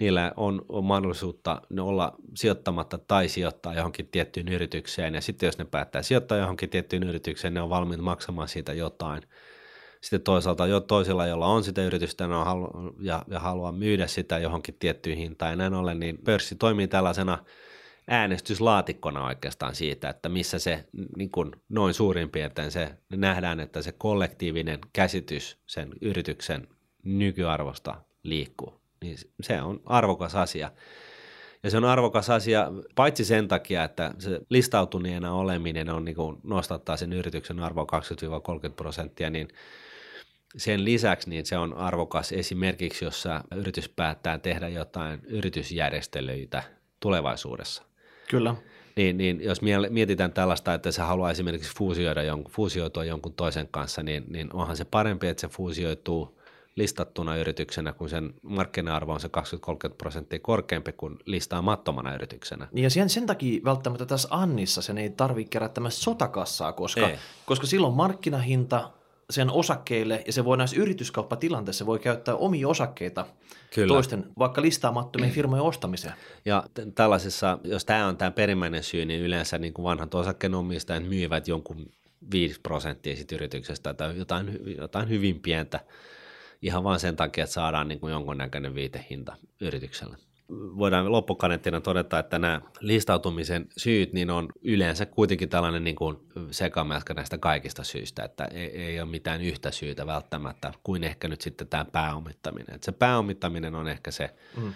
niillä on, on mahdollisuutta olla sijoittamatta tai sijoittaa johonkin tiettyyn yritykseen. Ja sitten jos ne päättää sijoittaa johonkin tiettyyn yritykseen, ne on valmiit maksamaan siitä jotain – sitten toisaalta jo toisilla, joilla on sitä yritystä no, halu- ja, ja haluaa myydä sitä johonkin tiettyyn hintaan ja näin ollen, niin pörssi toimii tällaisena äänestyslaatikkona oikeastaan siitä, että missä se niin kuin noin suurin piirtein se nähdään, että se kollektiivinen käsitys sen yrityksen nykyarvosta liikkuu. Niin se on arvokas asia. Ja se on arvokas asia paitsi sen takia, että se listautuneena oleminen on niin kuin nostattaa sen yrityksen arvoa 20-30 prosenttia, niin sen lisäksi niin se on arvokas esimerkiksi, jos yritys päättää tehdä jotain yritysjärjestelyitä tulevaisuudessa. Kyllä. Niin, niin jos mietitään tällaista, että se haluaa esimerkiksi fuusioida jonkun, fuusioitua jonkun toisen kanssa, niin, niin onhan se parempi, että se fuusioituu listattuna yrityksenä, kun sen markkina-arvo on se 20-30 prosenttia korkeampi kuin listaamattomana yrityksenä. Niin ja sen, sen takia välttämättä tässä Annissa sen ei tarvitse kerätä sotakassaa, koska, koska silloin markkinahinta sen osakkeille, ja se voi näissä yrityskauppatilanteissa voi käyttää omia osakkeita Kyllä. toisten vaikka listaamattomien firmojen ostamiseen. Ja t- tällaisessa, jos tämä on tämä perimmäinen syy, niin yleensä niin kuin vanhat osakkeenomistajat myyvät jonkun 5 prosenttia yrityksestä tai jotain, jotain hyvin pientä ihan vain sen takia, että saadaan niin kuin jonkunnäköinen viitehinta yritykselle voidaan loppukaneettina todeta, että nämä listautumisen syyt niin on yleensä kuitenkin tällainen niin kuin sekamelska näistä kaikista syistä, että ei, ei ole mitään yhtä syytä välttämättä kuin ehkä nyt sitten tämä pääomittaminen. Että se pääomittaminen on ehkä se mm.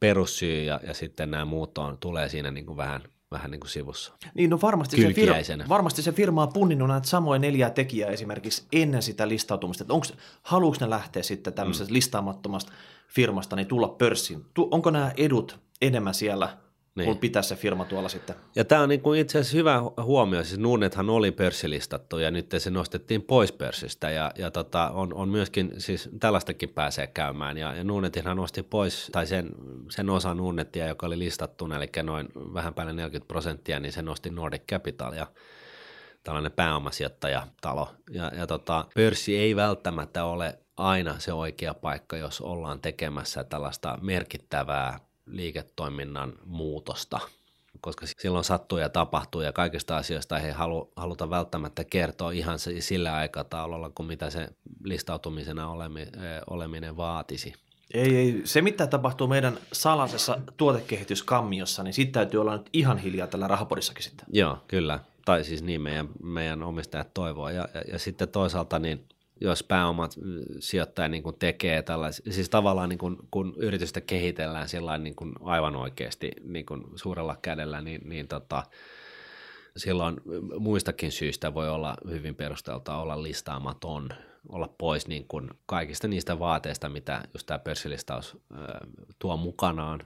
perussyy ja, ja sitten nämä muut on, tulee siinä niin kuin vähän vähän niin kuin sivussa. Niin, no varmasti se, firma, varmasti se firma on punninnut näitä samoja neljää tekijää esimerkiksi ennen sitä listautumista. Että onko, haluuko ne lähteä sitten tämmöisestä mm. listaamattomasta firmasta niin tulla pörssiin? Onko nämä edut enemmän siellä niin. kun pitää se firma tuolla sitten. Ja tämä on niin kuin itse asiassa hyvä huomio, siis Nuunethan oli pörssilistattu ja nyt se nostettiin pois pörssistä ja, ja tota, on, on, myöskin, siis tällaistakin pääsee käymään ja, ja Nuunethan nosti pois, tai sen, sen osa Nuunetia, joka oli listattuna, eli noin vähän päälle 40 prosenttia, niin se nosti Nordic Capital ja tällainen pääomasijoittajatalo. Ja, ja tota, pörssi ei välttämättä ole aina se oikea paikka, jos ollaan tekemässä tällaista merkittävää liiketoiminnan muutosta, koska silloin sattuu ja tapahtuu ja kaikista asioista ei halu, haluta välttämättä kertoa ihan sillä aikataululla kuin mitä se listautumisena olemi, eh, oleminen vaatisi. Ei, ei. Se, mitä tapahtuu meidän salaisessa tuotekehityskammiossa, niin sitten täytyy olla nyt ihan hiljaa tällä rahapodissakin sitten. Joo, kyllä. Tai siis niin meidän, meidän omistajat toivoo. Ja, ja, ja sitten toisaalta niin jos pääomat sijoittaja niin kuin tekee tällaisia, siis tavallaan niin kuin, kun yritystä kehitellään niin kuin aivan oikeasti niin kuin suurella kädellä, niin, niin tota, silloin muistakin syistä voi olla hyvin perustelta olla listaamaton, olla pois niin kuin kaikista niistä vaateista, mitä just tämä pörssilistaus tuo mukanaan,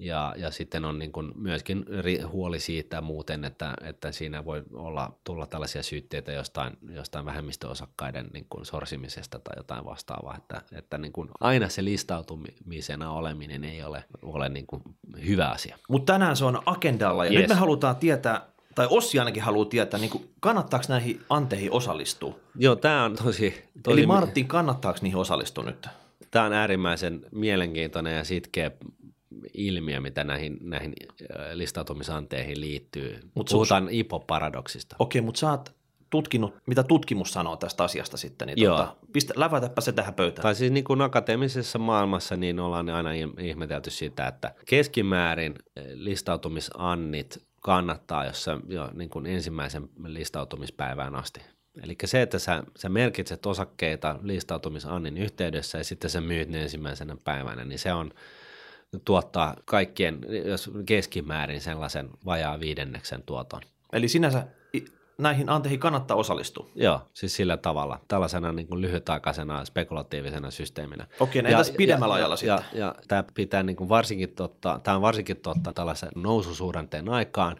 ja, ja sitten on niin kuin myöskin huoli siitä muuten, että, että siinä voi olla tulla tällaisia syytteitä jostain, jostain vähemmistöosakkaiden niin kuin sorsimisesta tai jotain vastaavaa, että, että niin kuin aina se listautumisena oleminen ei ole, ole niin kuin hyvä asia. Mutta tänään se on agendalla ja yes. nyt me halutaan tietää, tai Ossi ainakin haluaa tietää, niin kuin, kannattaako näihin anteihin osallistua? Joo, tämä on tosi, tosi... Eli Martin, kannattaako niihin osallistua nyt? Tämä on äärimmäisen mielenkiintoinen ja sitkeä ilmiö, mitä näihin, näihin listautumisanteihin liittyy. Mut Puhutaan sus... IPO-paradoksista. Okei, mutta sä oot tutkinut, mitä tutkimus sanoo tästä asiasta sitten, niin Joo. Tuota, pistä, lävätäpä se tähän pöytään. Tai siis niin kuin akateemisessa maailmassa niin ollaan aina ihmetelty sitä, että keskimäärin listautumisannit kannattaa, jos sä jo niin kuin ensimmäisen listautumispäivään asti. Eli se, että sä, sä merkitset osakkeita listautumisannin yhteydessä ja sitten sä myyt ne ensimmäisenä päivänä, niin se on – tuottaa kaikkien, jos keskimäärin sellaisen vajaa viidenneksen tuoton. Eli sinänsä näihin anteihin kannattaa osallistua. Joo, siis sillä tavalla, tällaisena niin kuin lyhytaikaisena spekulatiivisena systeeminä. Okei, okay, entäs pidemmällä ajalla sitten? Ja, ja, ja tämä pitää niin kuin varsinkin totta, tämä on varsinkin totta tällaisen noususuhdanteen aikaan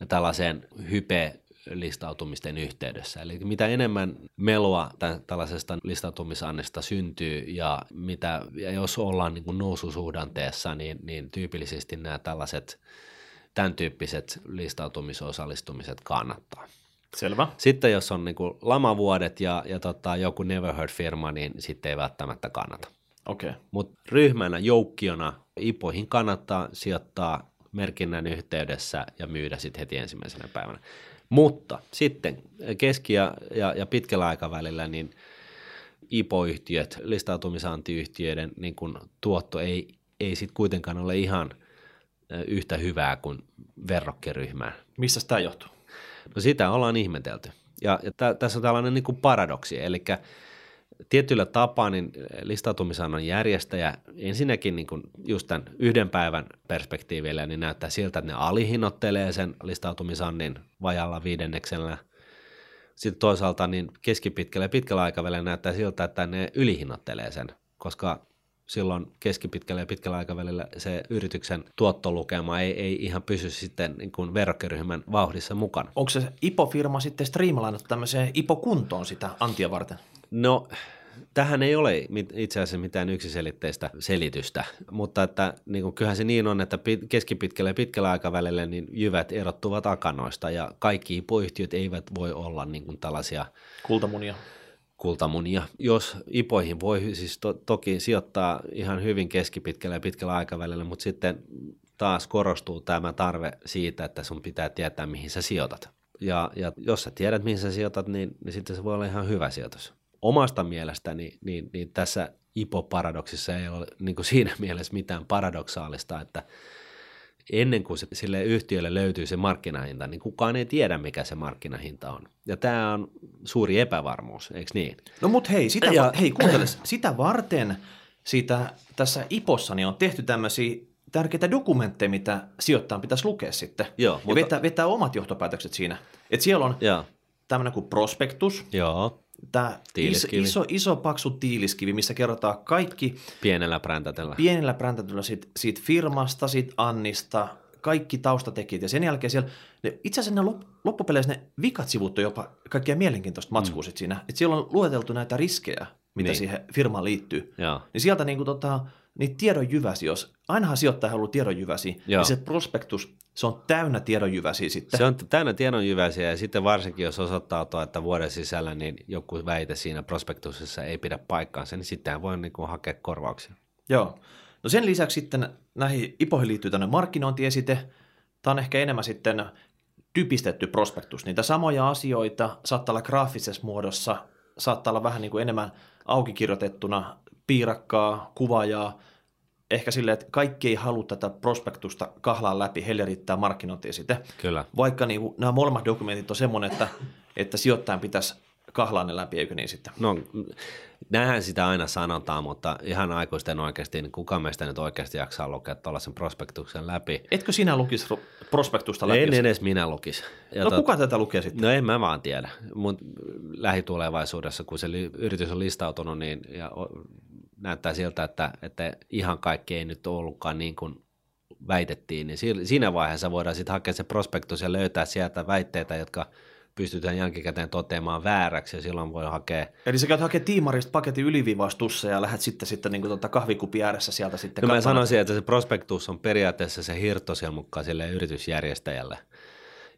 ja tällaiseen hype listautumisten yhteydessä. Eli mitä enemmän melua tällaisesta listautumisannesta syntyy ja, mitä, ja jos ollaan niin kuin noususuhdanteessa, niin, niin tyypillisesti nämä tällaiset tämän tyyppiset listautumisosallistumiset kannattaa. Selvä. Sitten jos on niin kuin lamavuodet ja, ja tota, joku Never Heard-firma, niin sitten ei välttämättä kannata. Okay. Mutta ryhmänä, joukkiona, IPOihin kannattaa sijoittaa merkinnän yhteydessä ja myydä sitten heti ensimmäisenä päivänä. Mutta sitten keski- ja, ja, ja pitkällä aikavälillä, niin IPO-yhtiöt, listautumisantiyhtiöiden niin kuin tuotto ei, ei sitten kuitenkaan ole ihan yhtä hyvää kuin verrokkiryhmään. Missä tämä johtuu? No sitä ollaan ihmetelty. Ja, ja tä, tässä on tällainen niin kuin paradoksi, eli tietyllä tapaa niin listautumisannon järjestäjä ensinnäkin niin kuin just tämän yhden päivän perspektiivillä niin näyttää siltä, että ne alihinnoittelee sen listautumisannin vajalla viidenneksellä. Sitten toisaalta niin keskipitkällä ja pitkällä aikavälillä näyttää siltä, että ne ylihinnoittelee sen, koska silloin keskipitkällä ja pitkällä aikavälillä se yrityksen tuottolukema ei, ei ihan pysy sitten niin kuin verrokkiryhmän vauhdissa mukana. Onko se IPO-firma sitten striimalainut tämmöiseen IPO-kuntoon sitä antia varten? No tähän ei ole itse asiassa mitään yksiselitteistä selitystä, mutta että niin kuin, kyllähän se niin on, että keskipitkällä ja pitkällä aikavälillä niin jyvät erottuvat akanoista ja kaikki IPO-yhtiöt eivät voi olla niin kuin tällaisia kultamunia kultamunia. Jos ipoihin voi siis to, toki sijoittaa ihan hyvin keskipitkällä ja pitkällä aikavälillä, mutta sitten taas korostuu tämä tarve siitä, että sun pitää tietää, mihin sä sijoitat. Ja, ja jos sä tiedät, mihin sä sijoitat, niin, niin sitten se voi olla ihan hyvä sijoitus. Omasta mielestäni niin, niin tässä IPO-paradoksissa ei ole niin kuin siinä mielessä mitään paradoksaalista, että ennen kuin se, sille yhtiölle löytyy se markkinahinta, niin kukaan ei tiedä, mikä se markkinahinta on. Ja tämä on suuri epävarmuus, eikö niin? No mut hei, sitä, ja, hei kuuntele, sitä varten siitä, tässä IPOssa niin on tehty tämmöisiä tärkeitä dokumentteja, mitä sijoittajan pitäisi lukea sitten. Joo, ja mutta... vetää, vetää omat johtopäätökset siinä. Et siellä on Joo. tämmöinen kuin prospektus, Joo. Tämä iso, iso, iso paksu tiiliskivi, missä kerrotaan kaikki. Pienellä präntätellä. Pienellä präntätellä siitä, siitä firmasta, siitä Annista, kaikki taustatekijät. Ja sen jälkeen siellä, ne, itse asiassa ne loppupeleissä ne vikat sivut on jopa kaikkia mielenkiintoista matskua mm. siinä. Että siellä on lueteltu näitä riskejä, mitä niin. siihen firmaan liittyy. Joo. Niin sieltä niin kuin, tota, niitä tiedonjyväsi, jos ainahan sijoittaja haluaa tiedonjyväsi, niin se prospektus, se on täynnä tiedonjyväsiä sitten. Se on täynnä tiedonjyväsiä ja sitten varsinkin, jos osoittautuu, että vuoden sisällä niin joku väite siinä prospektuksessa ei pidä paikkaansa, niin sitten voi niin kuin hakea korvauksia. Joo. No sen lisäksi sitten näihin IPOihin liittyy tämmöinen markkinointiesite. Tämä on ehkä enemmän sitten typistetty prospektus. Niitä samoja asioita saattaa olla graafisessa muodossa, saattaa olla vähän niin kuin enemmän aukikirjoitettuna, piirakkaa, kuvaajaa, ehkä silleen, että kaikki ei halua tätä prospektusta kahlaa läpi, heille riittää markkinointiesite. Kyllä. Vaikka niin kuin, nämä molemmat dokumentit on semmoinen, että, että sijoittajan pitäisi kahlaa ne läpi, eikö niin sitten? No, näinhän sitä aina sanotaan, mutta ihan aikuisten oikeasti, niin kuka meistä nyt oikeasti jaksaa lukea tuollaisen prospektuksen läpi? Etkö sinä lukisi prospektusta läpi? En edes minä lukisi. Ja no tot... kuka tätä lukee sitten? No en mä vaan tiedä, mutta lähitulevaisuudessa, kun se yritys on listautunut, niin ja näyttää siltä, että, että ihan kaikki ei nyt ollutkaan niin kuin väitettiin, niin siinä vaiheessa voidaan sitten hakea se prospektus ja löytää sieltä väitteitä, jotka – pystytään jälkikäteen toteamaan vääräksi ja silloin voi hakea. Eli sä käyt hakea tiimarista paketin yliviivaustussa ja lähdet sitten, sitten niin tota kahvikupi ääressä sieltä sitten no mä sanoisin, että se prospektus on periaatteessa se hirto siellä mukaan sille yritysjärjestäjälle.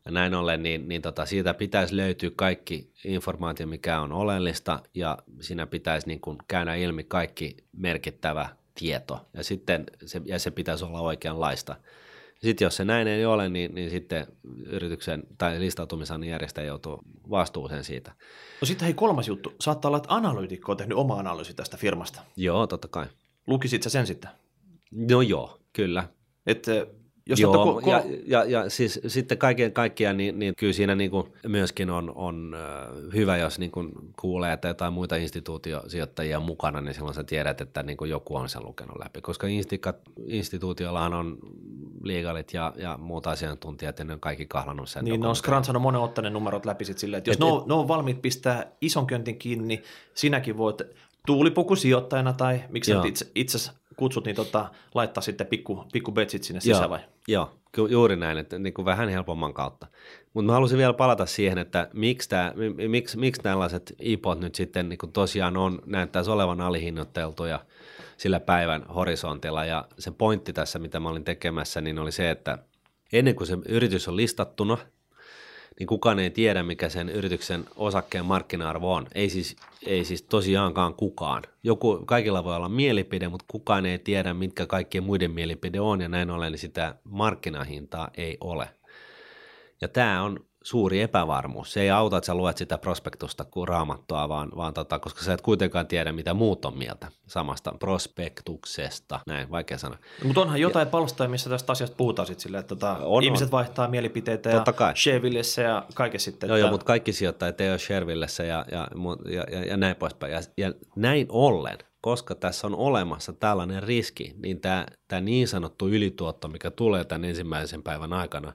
Ja näin ollen, niin, niin tota, siitä pitäisi löytyä kaikki informaatio, mikä on oleellista, ja siinä pitäisi niin kuin käydä ilmi kaikki merkittävä tieto, ja, sitten se, ja se pitäisi olla oikeanlaista. Sitten jos se näin ei ole, niin, niin sitten yrityksen tai listautumisen järjestäjä joutuu vastuuseen siitä. No sitten hei kolmas juttu. Saattaa olla, että analyytikko on tehnyt oma analyysi tästä firmasta. Joo, totta kai. Lukisit sä sen sitten? No joo, kyllä. Että jos Joo, ko- ko- ja, ja, ja siis sitten kaiken kaikkiaan, niin, niin kyllä siinä niin kuin myöskin on, on hyvä, jos niin kuin kuulee, että jotain muita instituutiosijoittajia on mukana, niin silloin sä tiedät, että niin kuin joku on sen lukenut läpi, koska instituutiollahan on liigalit ja, ja muut asiantuntijat, ja ne on kaikki kahlannut sen. Niin, ne on skrantsannut monen ottaneen numerot läpi sitten silleen, että jos et, ne, on, ne on valmiit pistää ison köntin kiinni, niin sinäkin voit tuulipukusijoittajana tai miksi itse, itse kutsut, niin tota, laittaa sitten pikku, pikku betsit sinne sisään joo, vai? Joo, juuri näin, että niin kuin vähän helpomman kautta. Mutta mä haluaisin vielä palata siihen, että miksi, tää, miksi, miksi tällaiset IPOt nyt sitten niin kuin tosiaan on, näyttäisi olevan alihinnoitteltuja sillä päivän horisontilla. Ja se pointti tässä, mitä mä olin tekemässä, niin oli se, että ennen kuin se yritys on listattuna – niin kukaan ei tiedä, mikä sen yrityksen osakkeen markkina-arvo on. Ei siis, ei siis tosiaankaan kukaan. Joku, kaikilla voi olla mielipide, mutta kukaan ei tiedä, mitkä kaikkien muiden mielipide on, ja näin ollen sitä markkinahintaa ei ole. Ja tämä on suuri epävarmuus. Se ei auta, että sä luet sitä prospektusta kuin raamattua, vaan, vaan tota, koska sä et kuitenkaan tiedä, mitä muut on mieltä samasta prospektuksesta. Näin, vaikea sana. Mutta onhan jotain ja, palstoja, missä tästä asiasta puhutaan sitten silleen, että tota, on, ihmiset on. vaihtaa mielipiteitä Totta ja kai. Sharevillessä ja kaikessa sitten. Joo, että... joo, mutta kaikki sijoittajat ei ole Sharevillessä ja, ja, ja, ja, ja näin poispäin. Ja, ja näin ollen koska tässä on olemassa tällainen riski, niin tämä, tämä niin sanottu ylituotto, mikä tulee tämän ensimmäisen päivän aikana,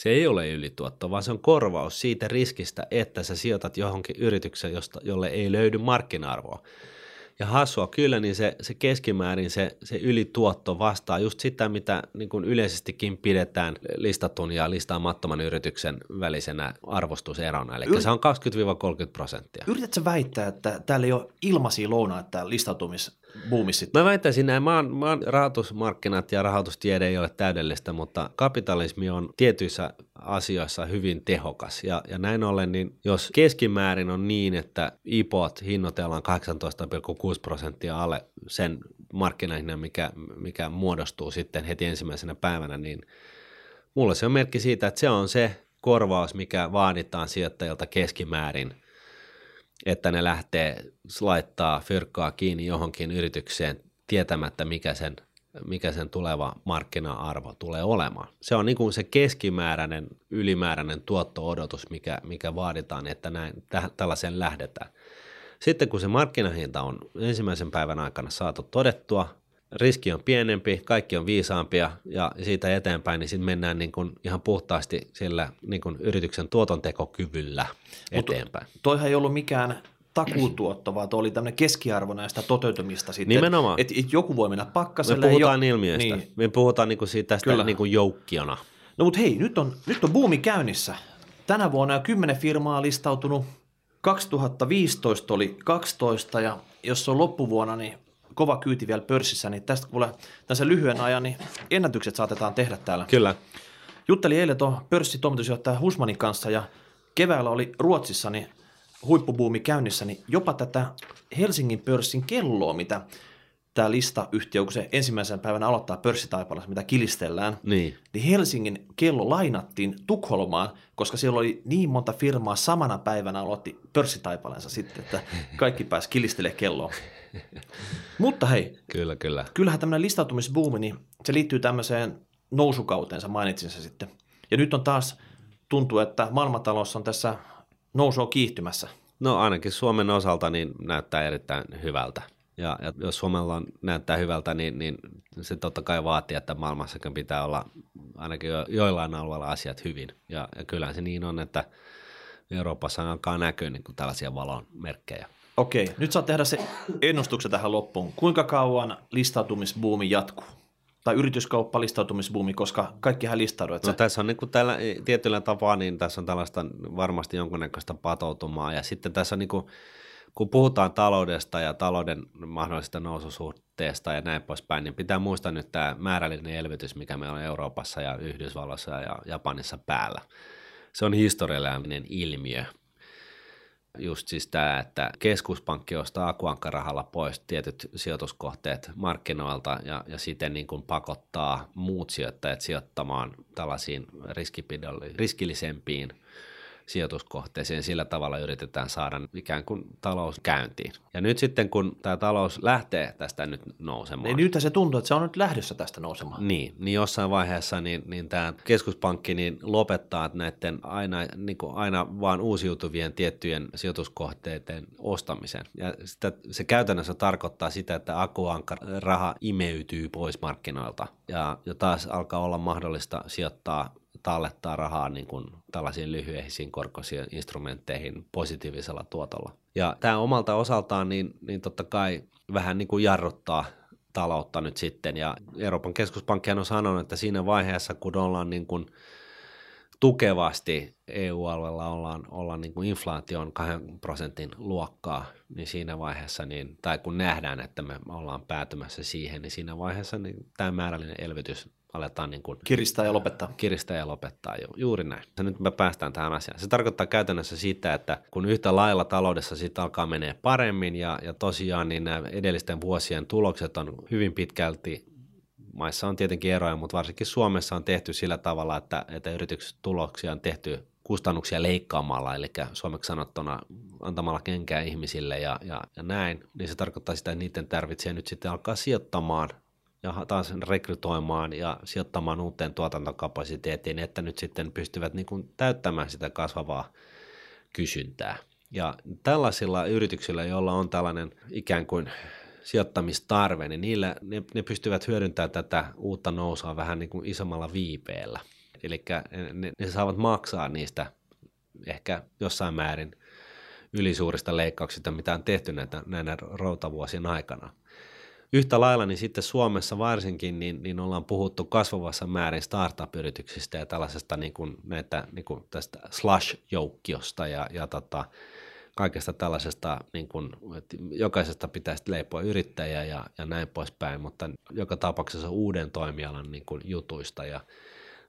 se ei ole ylituotto, vaan se on korvaus siitä riskistä, että sä sijoitat johonkin yritykseen, josta, jolle ei löydy markkina-arvoa. Ja hassua kyllä, niin se, se keskimäärin se, se ylituotto vastaa just sitä, mitä niin kuin yleisestikin pidetään listatun ja listaamattoman yrityksen välisenä arvostuserona. Eli Yrit... se on 20-30 prosenttia. Yritätkö väittää, että täällä ei ole ilmaisia lounaita täällä listautumis buumissa Mä väittäisin näin, maan, maan rahoitusmarkkinat ja rahoitustiede ei ole täydellistä, mutta kapitalismi on tietyissä asioissa hyvin tehokas. Ja, ja näin ollen, niin jos keskimäärin on niin, että IPOt hinnoitellaan 18,6 prosenttia alle sen markkinahinnan, mikä, mikä muodostuu sitten heti ensimmäisenä päivänä, niin mulle se on merkki siitä, että se on se korvaus, mikä vaaditaan sijoittajilta keskimäärin – että ne lähtee laittaa fyrkkaa kiinni johonkin yritykseen tietämättä, mikä sen, mikä sen tuleva markkina-arvo tulee olemaan. Se on niin kuin se keskimääräinen, ylimääräinen tuotto-odotus, mikä, mikä vaaditaan, että näin, täh, tällaisen lähdetään. Sitten kun se markkinahinta on ensimmäisen päivän aikana saatu todettua, riski on pienempi, kaikki on viisaampia ja siitä eteenpäin, niin sitten mennään niin kuin ihan puhtaasti sillä niin kuin yrityksen tuotontekokyvyllä eteenpäin. Mutta toihan ei ollut mikään takuutuotto, vaan oli tämmöinen keskiarvo näistä toteutumista sitten. Nimenomaan. Että et joku voi mennä pakkaselle. Me puhutaan jo... ilmiöistä. Niin. Me puhutaan niin kuin siitä tästä Kyllä. niin kuin joukkiona. No mutta hei, nyt on, nyt on buumi käynnissä. Tänä vuonna on kymmenen firmaa listautunut. 2015 oli 12 ja jos on loppuvuonna, niin kova kyyti vielä pörssissä, niin tästä kuule tässä lyhyen ajan, niin ennätykset saatetaan tehdä täällä. Kyllä. Jutteli eilen tuon pörssitoimitusjohtaja Husmanin kanssa ja keväällä oli Ruotsissa niin huippubuumi käynnissä, niin jopa tätä Helsingin pörssin kelloa, mitä tämä listayhtiö, kun se ensimmäisen päivänä aloittaa pörssitaipalassa, mitä kilistellään, niin. niin Helsingin kello lainattiin Tukholmaan, koska siellä oli niin monta firmaa samana päivänä aloitti pörssitaipalensa sitten, että kaikki pääsi kilistele kelloa. Mutta hei, kyllä, kyllä. kyllähän tämmöinen listautumisbuumi, niin se liittyy tämmöiseen nousukauteen, mainitsin se sitten. Ja nyt on taas, tuntuu, että maailmantalous on tässä nousua kiihtymässä. No ainakin Suomen osalta niin näyttää erittäin hyvältä. Ja, ja jos Suomella on, näyttää hyvältä, niin, niin se totta kai vaatii, että maailmassakin pitää olla ainakin jo, joillain alueilla asiat hyvin. Ja, ja kyllähän se niin on, että Euroopassa alkaa näkyä niin kuin tällaisia valon merkkejä. Okei, nyt saa tehdä se ennustuksen tähän loppuun. Kuinka kauan listautumisbuumi jatkuu? Tai yrityskauppa listautumisbuumi, koska kaikkihan listautuu. No tässä on niin kuin tällä, tietyllä tapaa, niin tässä on tällaista varmasti jonkunnäköistä patoutumaa. Ja sitten tässä on niin kuin, kun puhutaan taloudesta ja talouden mahdollisesta noususuhteesta ja näin poispäin, niin pitää muistaa nyt tämä määrällinen elvytys, mikä meillä on Euroopassa ja Yhdysvalloissa ja Japanissa päällä. Se on historiallinen ilmiö just siis tämä, että keskuspankki ostaa akuankkarahalla pois tietyt sijoituskohteet markkinoilta ja, ja siten niin kuin pakottaa muut sijoittajat sijoittamaan tällaisiin riskillisempiin sijoituskohteeseen. Sillä tavalla yritetään saada ikään kuin talous käyntiin. Ja nyt sitten kun tämä talous lähtee tästä nyt nousemaan. Niin nyt se tuntuu, että se on nyt lähdössä tästä nousemaan. Niin, niin jossain vaiheessa niin, niin tämä keskuspankki niin lopettaa näiden aina, niin kuin aina vaan uusiutuvien tiettyjen sijoituskohteiden ostamisen. Ja sitä, se käytännössä tarkoittaa sitä, että akuankka raha imeytyy pois markkinoilta ja, ja taas alkaa olla mahdollista sijoittaa tallettaa rahaa niin kuin tällaisiin lyhyisiin korkoisiin instrumentteihin positiivisella tuotolla. Ja tämä omalta osaltaan niin, niin totta kai vähän niin kuin jarruttaa taloutta nyt sitten. Ja Euroopan keskuspankki on sanonut, että siinä vaiheessa, kun ollaan niin kuin tukevasti EU-alueella ollaan, ollaan niin kuin inflaation 2 prosentin luokkaa, niin siinä vaiheessa, niin, tai kun nähdään, että me ollaan päätymässä siihen, niin siinä vaiheessa niin tämä määrällinen elvytys aletaan niin kuin kiristää ja lopettaa. Kiristää ja lopettaa, ju, juuri näin. Ja nyt me päästään tähän asiaan. Se tarkoittaa käytännössä sitä, että kun yhtä lailla taloudessa sitten alkaa menee paremmin ja, ja tosiaan niin nämä edellisten vuosien tulokset on hyvin pitkälti maissa on tietenkin eroja, mutta varsinkin Suomessa on tehty sillä tavalla, että, että yrityksen tuloksia on tehty kustannuksia leikkaamalla, eli suomeksi sanottuna antamalla kenkää ihmisille ja, ja, ja näin, niin se tarkoittaa sitä, että niiden tarvitsee nyt sitten alkaa sijoittamaan ja taas rekrytoimaan ja sijoittamaan uuteen tuotantokapasiteettiin, että nyt sitten pystyvät niin kuin täyttämään sitä kasvavaa kysyntää. Ja tällaisilla yrityksillä, joilla on tällainen ikään kuin sijoittamistarve, niin niillä, ne, ne pystyvät hyödyntämään tätä uutta nousua vähän niin kuin isommalla viipeellä. Eli ne, ne saavat maksaa niistä ehkä jossain määrin ylisuurista leikkauksista, mitä on tehty näitä, näinä routavuosien aikana. Yhtä lailla niin sitten Suomessa varsinkin niin, niin ollaan puhuttu kasvavassa määrin startup-yrityksistä ja tällaisesta niin kuin, näitä, niin kuin tästä slash-joukkiosta ja, ja tota, kaikesta tällaisesta, niin kuin, että jokaisesta pitäisi leipoa yrittäjä ja, ja näin poispäin, mutta joka tapauksessa uuden toimialan niin kuin jutuista. Ja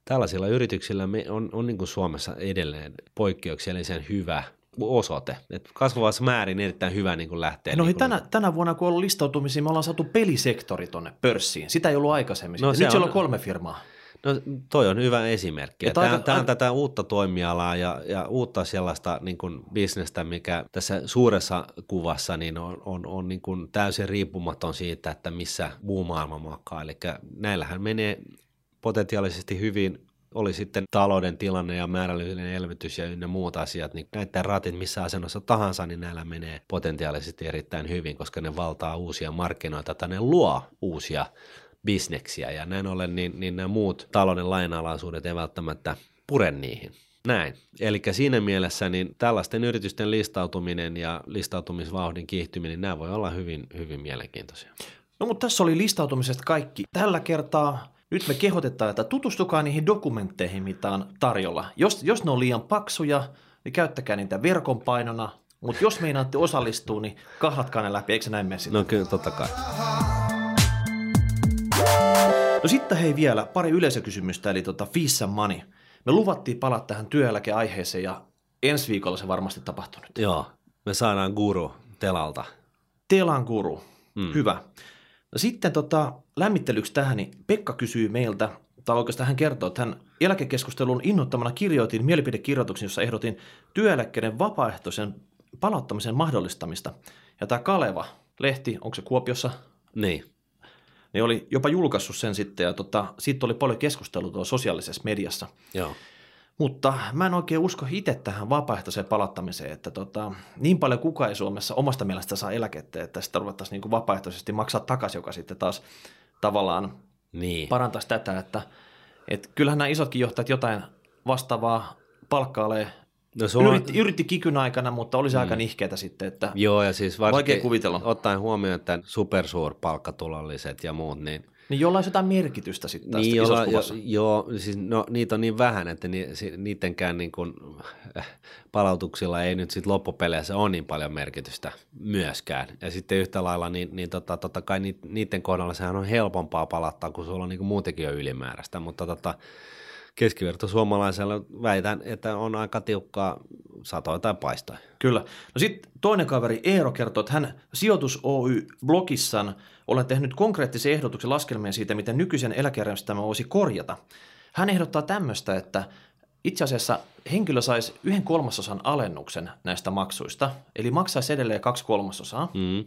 tällaisilla yrityksillä me on, on niin kuin Suomessa edelleen poikkeuksellisen hyvä osoite. Et kasvavassa määrin erittäin hyvä niin kuin lähteä. No niin kuin... tänä, tänä vuonna, kun on ollut listautumisia, me ollaan saatu pelisektori tuonne pörssiin. Sitä ei ollut aikaisemmin. No, nyt siellä on kolme firmaa. No toi on hyvä esimerkki. Tämä, aika, tämä on tätä uutta toimialaa ja, ja uutta sellaista niin kuin bisnestä, mikä tässä suuressa kuvassa niin on, on, on niin kuin täysin riippumaton siitä, että missä muu maailma makaa. Eli näillähän menee potentiaalisesti hyvin oli sitten talouden tilanne ja määrällinen elvytys ja ynnä muut asiat, niin näiden ratit missä asennossa tahansa, niin näillä menee potentiaalisesti erittäin hyvin, koska ne valtaa uusia markkinoita tai ne luo uusia bisneksiä ja näin ollen niin, niin nämä muut talouden lainalaisuudet ei välttämättä pure niihin. Näin. Eli siinä mielessä niin tällaisten yritysten listautuminen ja listautumisvauhdin kiihtyminen, nämä voi olla hyvin, hyvin mielenkiintoisia. No mutta tässä oli listautumisesta kaikki. Tällä kertaa nyt me kehotetaan, että tutustukaa niihin dokumentteihin, mitä on tarjolla. Jos, jos ne on liian paksuja, niin käyttäkää niitä verkon painona, mutta jos meinaatte osallistua, niin kahlatkaa ne läpi, eikö se näin mene No kyllä, totta kai. No sitten hei vielä pari yleisökysymystä, eli tota Fissa Money. Me luvattiin palata tähän työeläkeaiheeseen ja ensi viikolla se varmasti tapahtuu nyt. Joo, me saadaan guru Telalta. Telan guru, mm. hyvä. No sitten tota, lämmittelyksi tähän, niin Pekka kysyy meiltä, tai oikeastaan hän kertoo, että hän eläkekeskustelun innoittamana kirjoitin mielipidekirjoituksen, jossa ehdotin työeläkkeiden vapaaehtoisen palauttamisen mahdollistamista. Ja tämä Kaleva-lehti, onko se Kuopiossa? Niin ne oli jopa julkaissut sen sitten ja tota, siitä oli paljon keskustelua tuolla sosiaalisessa mediassa. Joo. Mutta mä en oikein usko itse tähän vapaaehtoiseen palattamiseen, että tota, niin paljon kukaan ei Suomessa omasta mielestä saa eläkettä, että sitä ruvettaisiin niin vapaaehtoisesti maksaa takaisin, joka sitten taas tavallaan niin. parantaisi tätä, että et kyllähän nämä isotkin johtajat jotain vastaavaa palkkaalee No se on... yritti, yritti kikyn aikana, mutta olisi mm. aika nihkeätä sitten, että Joo, ja siis vaikea kuvitella. Ottaen huomioon, että supersuurpalkkatulolliset ja muut, niin niin jolla olisi jotain merkitystä sitten niin, jolla, jo, joo, siis no, niitä on niin vähän, että ni, niidenkään niin kuin, äh, palautuksilla ei nyt sitten loppupeleissä ole niin paljon merkitystä myöskään. Ja sitten yhtä lailla, niin, niin tota, totta kai niiden kohdalla sehän on helpompaa palattaa, kun sulla on niin kuin muutenkin jo ylimääräistä, mutta tota, keskiverto suomalaisella väitän, että on aika tiukkaa satoa tai paistaa. Kyllä. No sitten toinen kaveri Eero kertoo, että hän sijoitus Oy-blogissaan olen tehnyt konkreettisen ehdotuksen laskelmien siitä, miten nykyisen eläkejärjestelmän voisi korjata. Hän ehdottaa tämmöistä, että itse asiassa henkilö saisi yhden kolmasosan alennuksen näistä maksuista, eli maksaisi edelleen kaksi kolmasosaa, mm.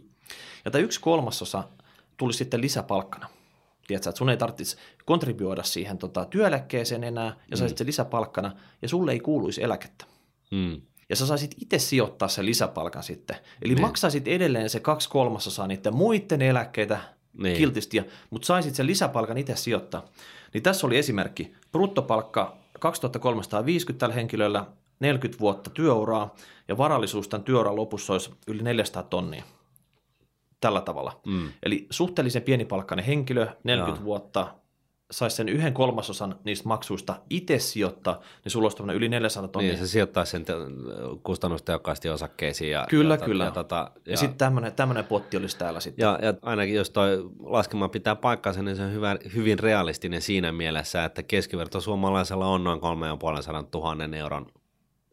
ja tämä yksi kolmasosa tulisi sitten lisäpalkkana. Tiedätkö, että sun ei tarvitsisi kontribuoida siihen tota, työeläkkeeseen enää ja saisit mm. se lisäpalkkana ja sulle ei kuuluisi eläkettä. Mm. Ja sä saisit itse sijoittaa sen lisäpalkan sitten. Eli niin. maksaisit edelleen se kaksi kolmasosaa niiden muiden eläkkeitä niin. kiltisti, mutta saisit sen lisäpalkan itse sijoittaa. Niin tässä oli esimerkki. Bruttopalkka 2350 tällä henkilöllä, 40 vuotta työuraa ja varallisuus tämän työuran lopussa olisi yli 400 tonnia tällä tavalla. Mm. Eli suhteellisen pienipalkkainen henkilö, 40 Jaa. vuotta, saisi sen yhden kolmasosan niistä maksuista itse sijoittaa, niin sulla olisi yli 400 tonnia. Niin, se sijoittaa sen kustannustehokkaasti osakkeisiin. Ja, kyllä, ja, kyllä. Ja, tota, ja, ja sitten tämmöinen, tämmöinen potti olisi täällä sitten. Ja, ja ainakin jos toi laskema pitää paikkansa, niin se on hyvä, hyvin realistinen siinä mielessä, että keskiverto suomalaisella on noin 350 000 euron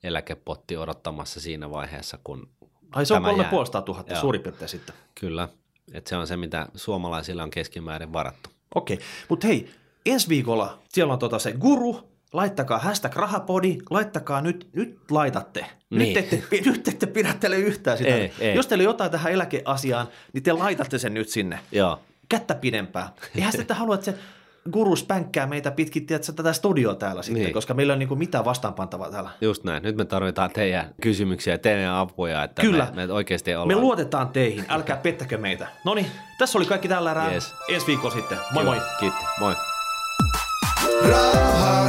eläkepotti odottamassa siinä vaiheessa, kun Ai se on 350 000 suurin piirtein sitten. Kyllä, että se on se, mitä suomalaisilla on keskimäärin varattu. Okei, mutta hei, ensi viikolla siellä on tota se guru, laittakaa hashtag rahapodi, laittakaa nyt, nyt laitatte. Niin. Nyt, ette, nyt ette pidättele yhtään sitä. Ei, ei. Jos teillä on jotain tähän eläkeasiaan, niin te laitatte sen nyt sinne. Joo. Kättä pidempää. Eihän sitten halua, että se guru spänkkää meitä pitkin tiedätkö, tätä studioa täällä sitten, Niin. koska meillä on niinku mitään vastaanpantavaa täällä. Just näin. Nyt me tarvitaan teidän kysymyksiä ja teidän apuja, että Kyllä. me, me oikeasti Me ollaan... luotetaan teihin, älkää pettäkö meitä. No niin, tässä oli kaikki tällä erää. Yes. Ensi viikolla sitten. Moi moi. Kiitti. Moi. Raha,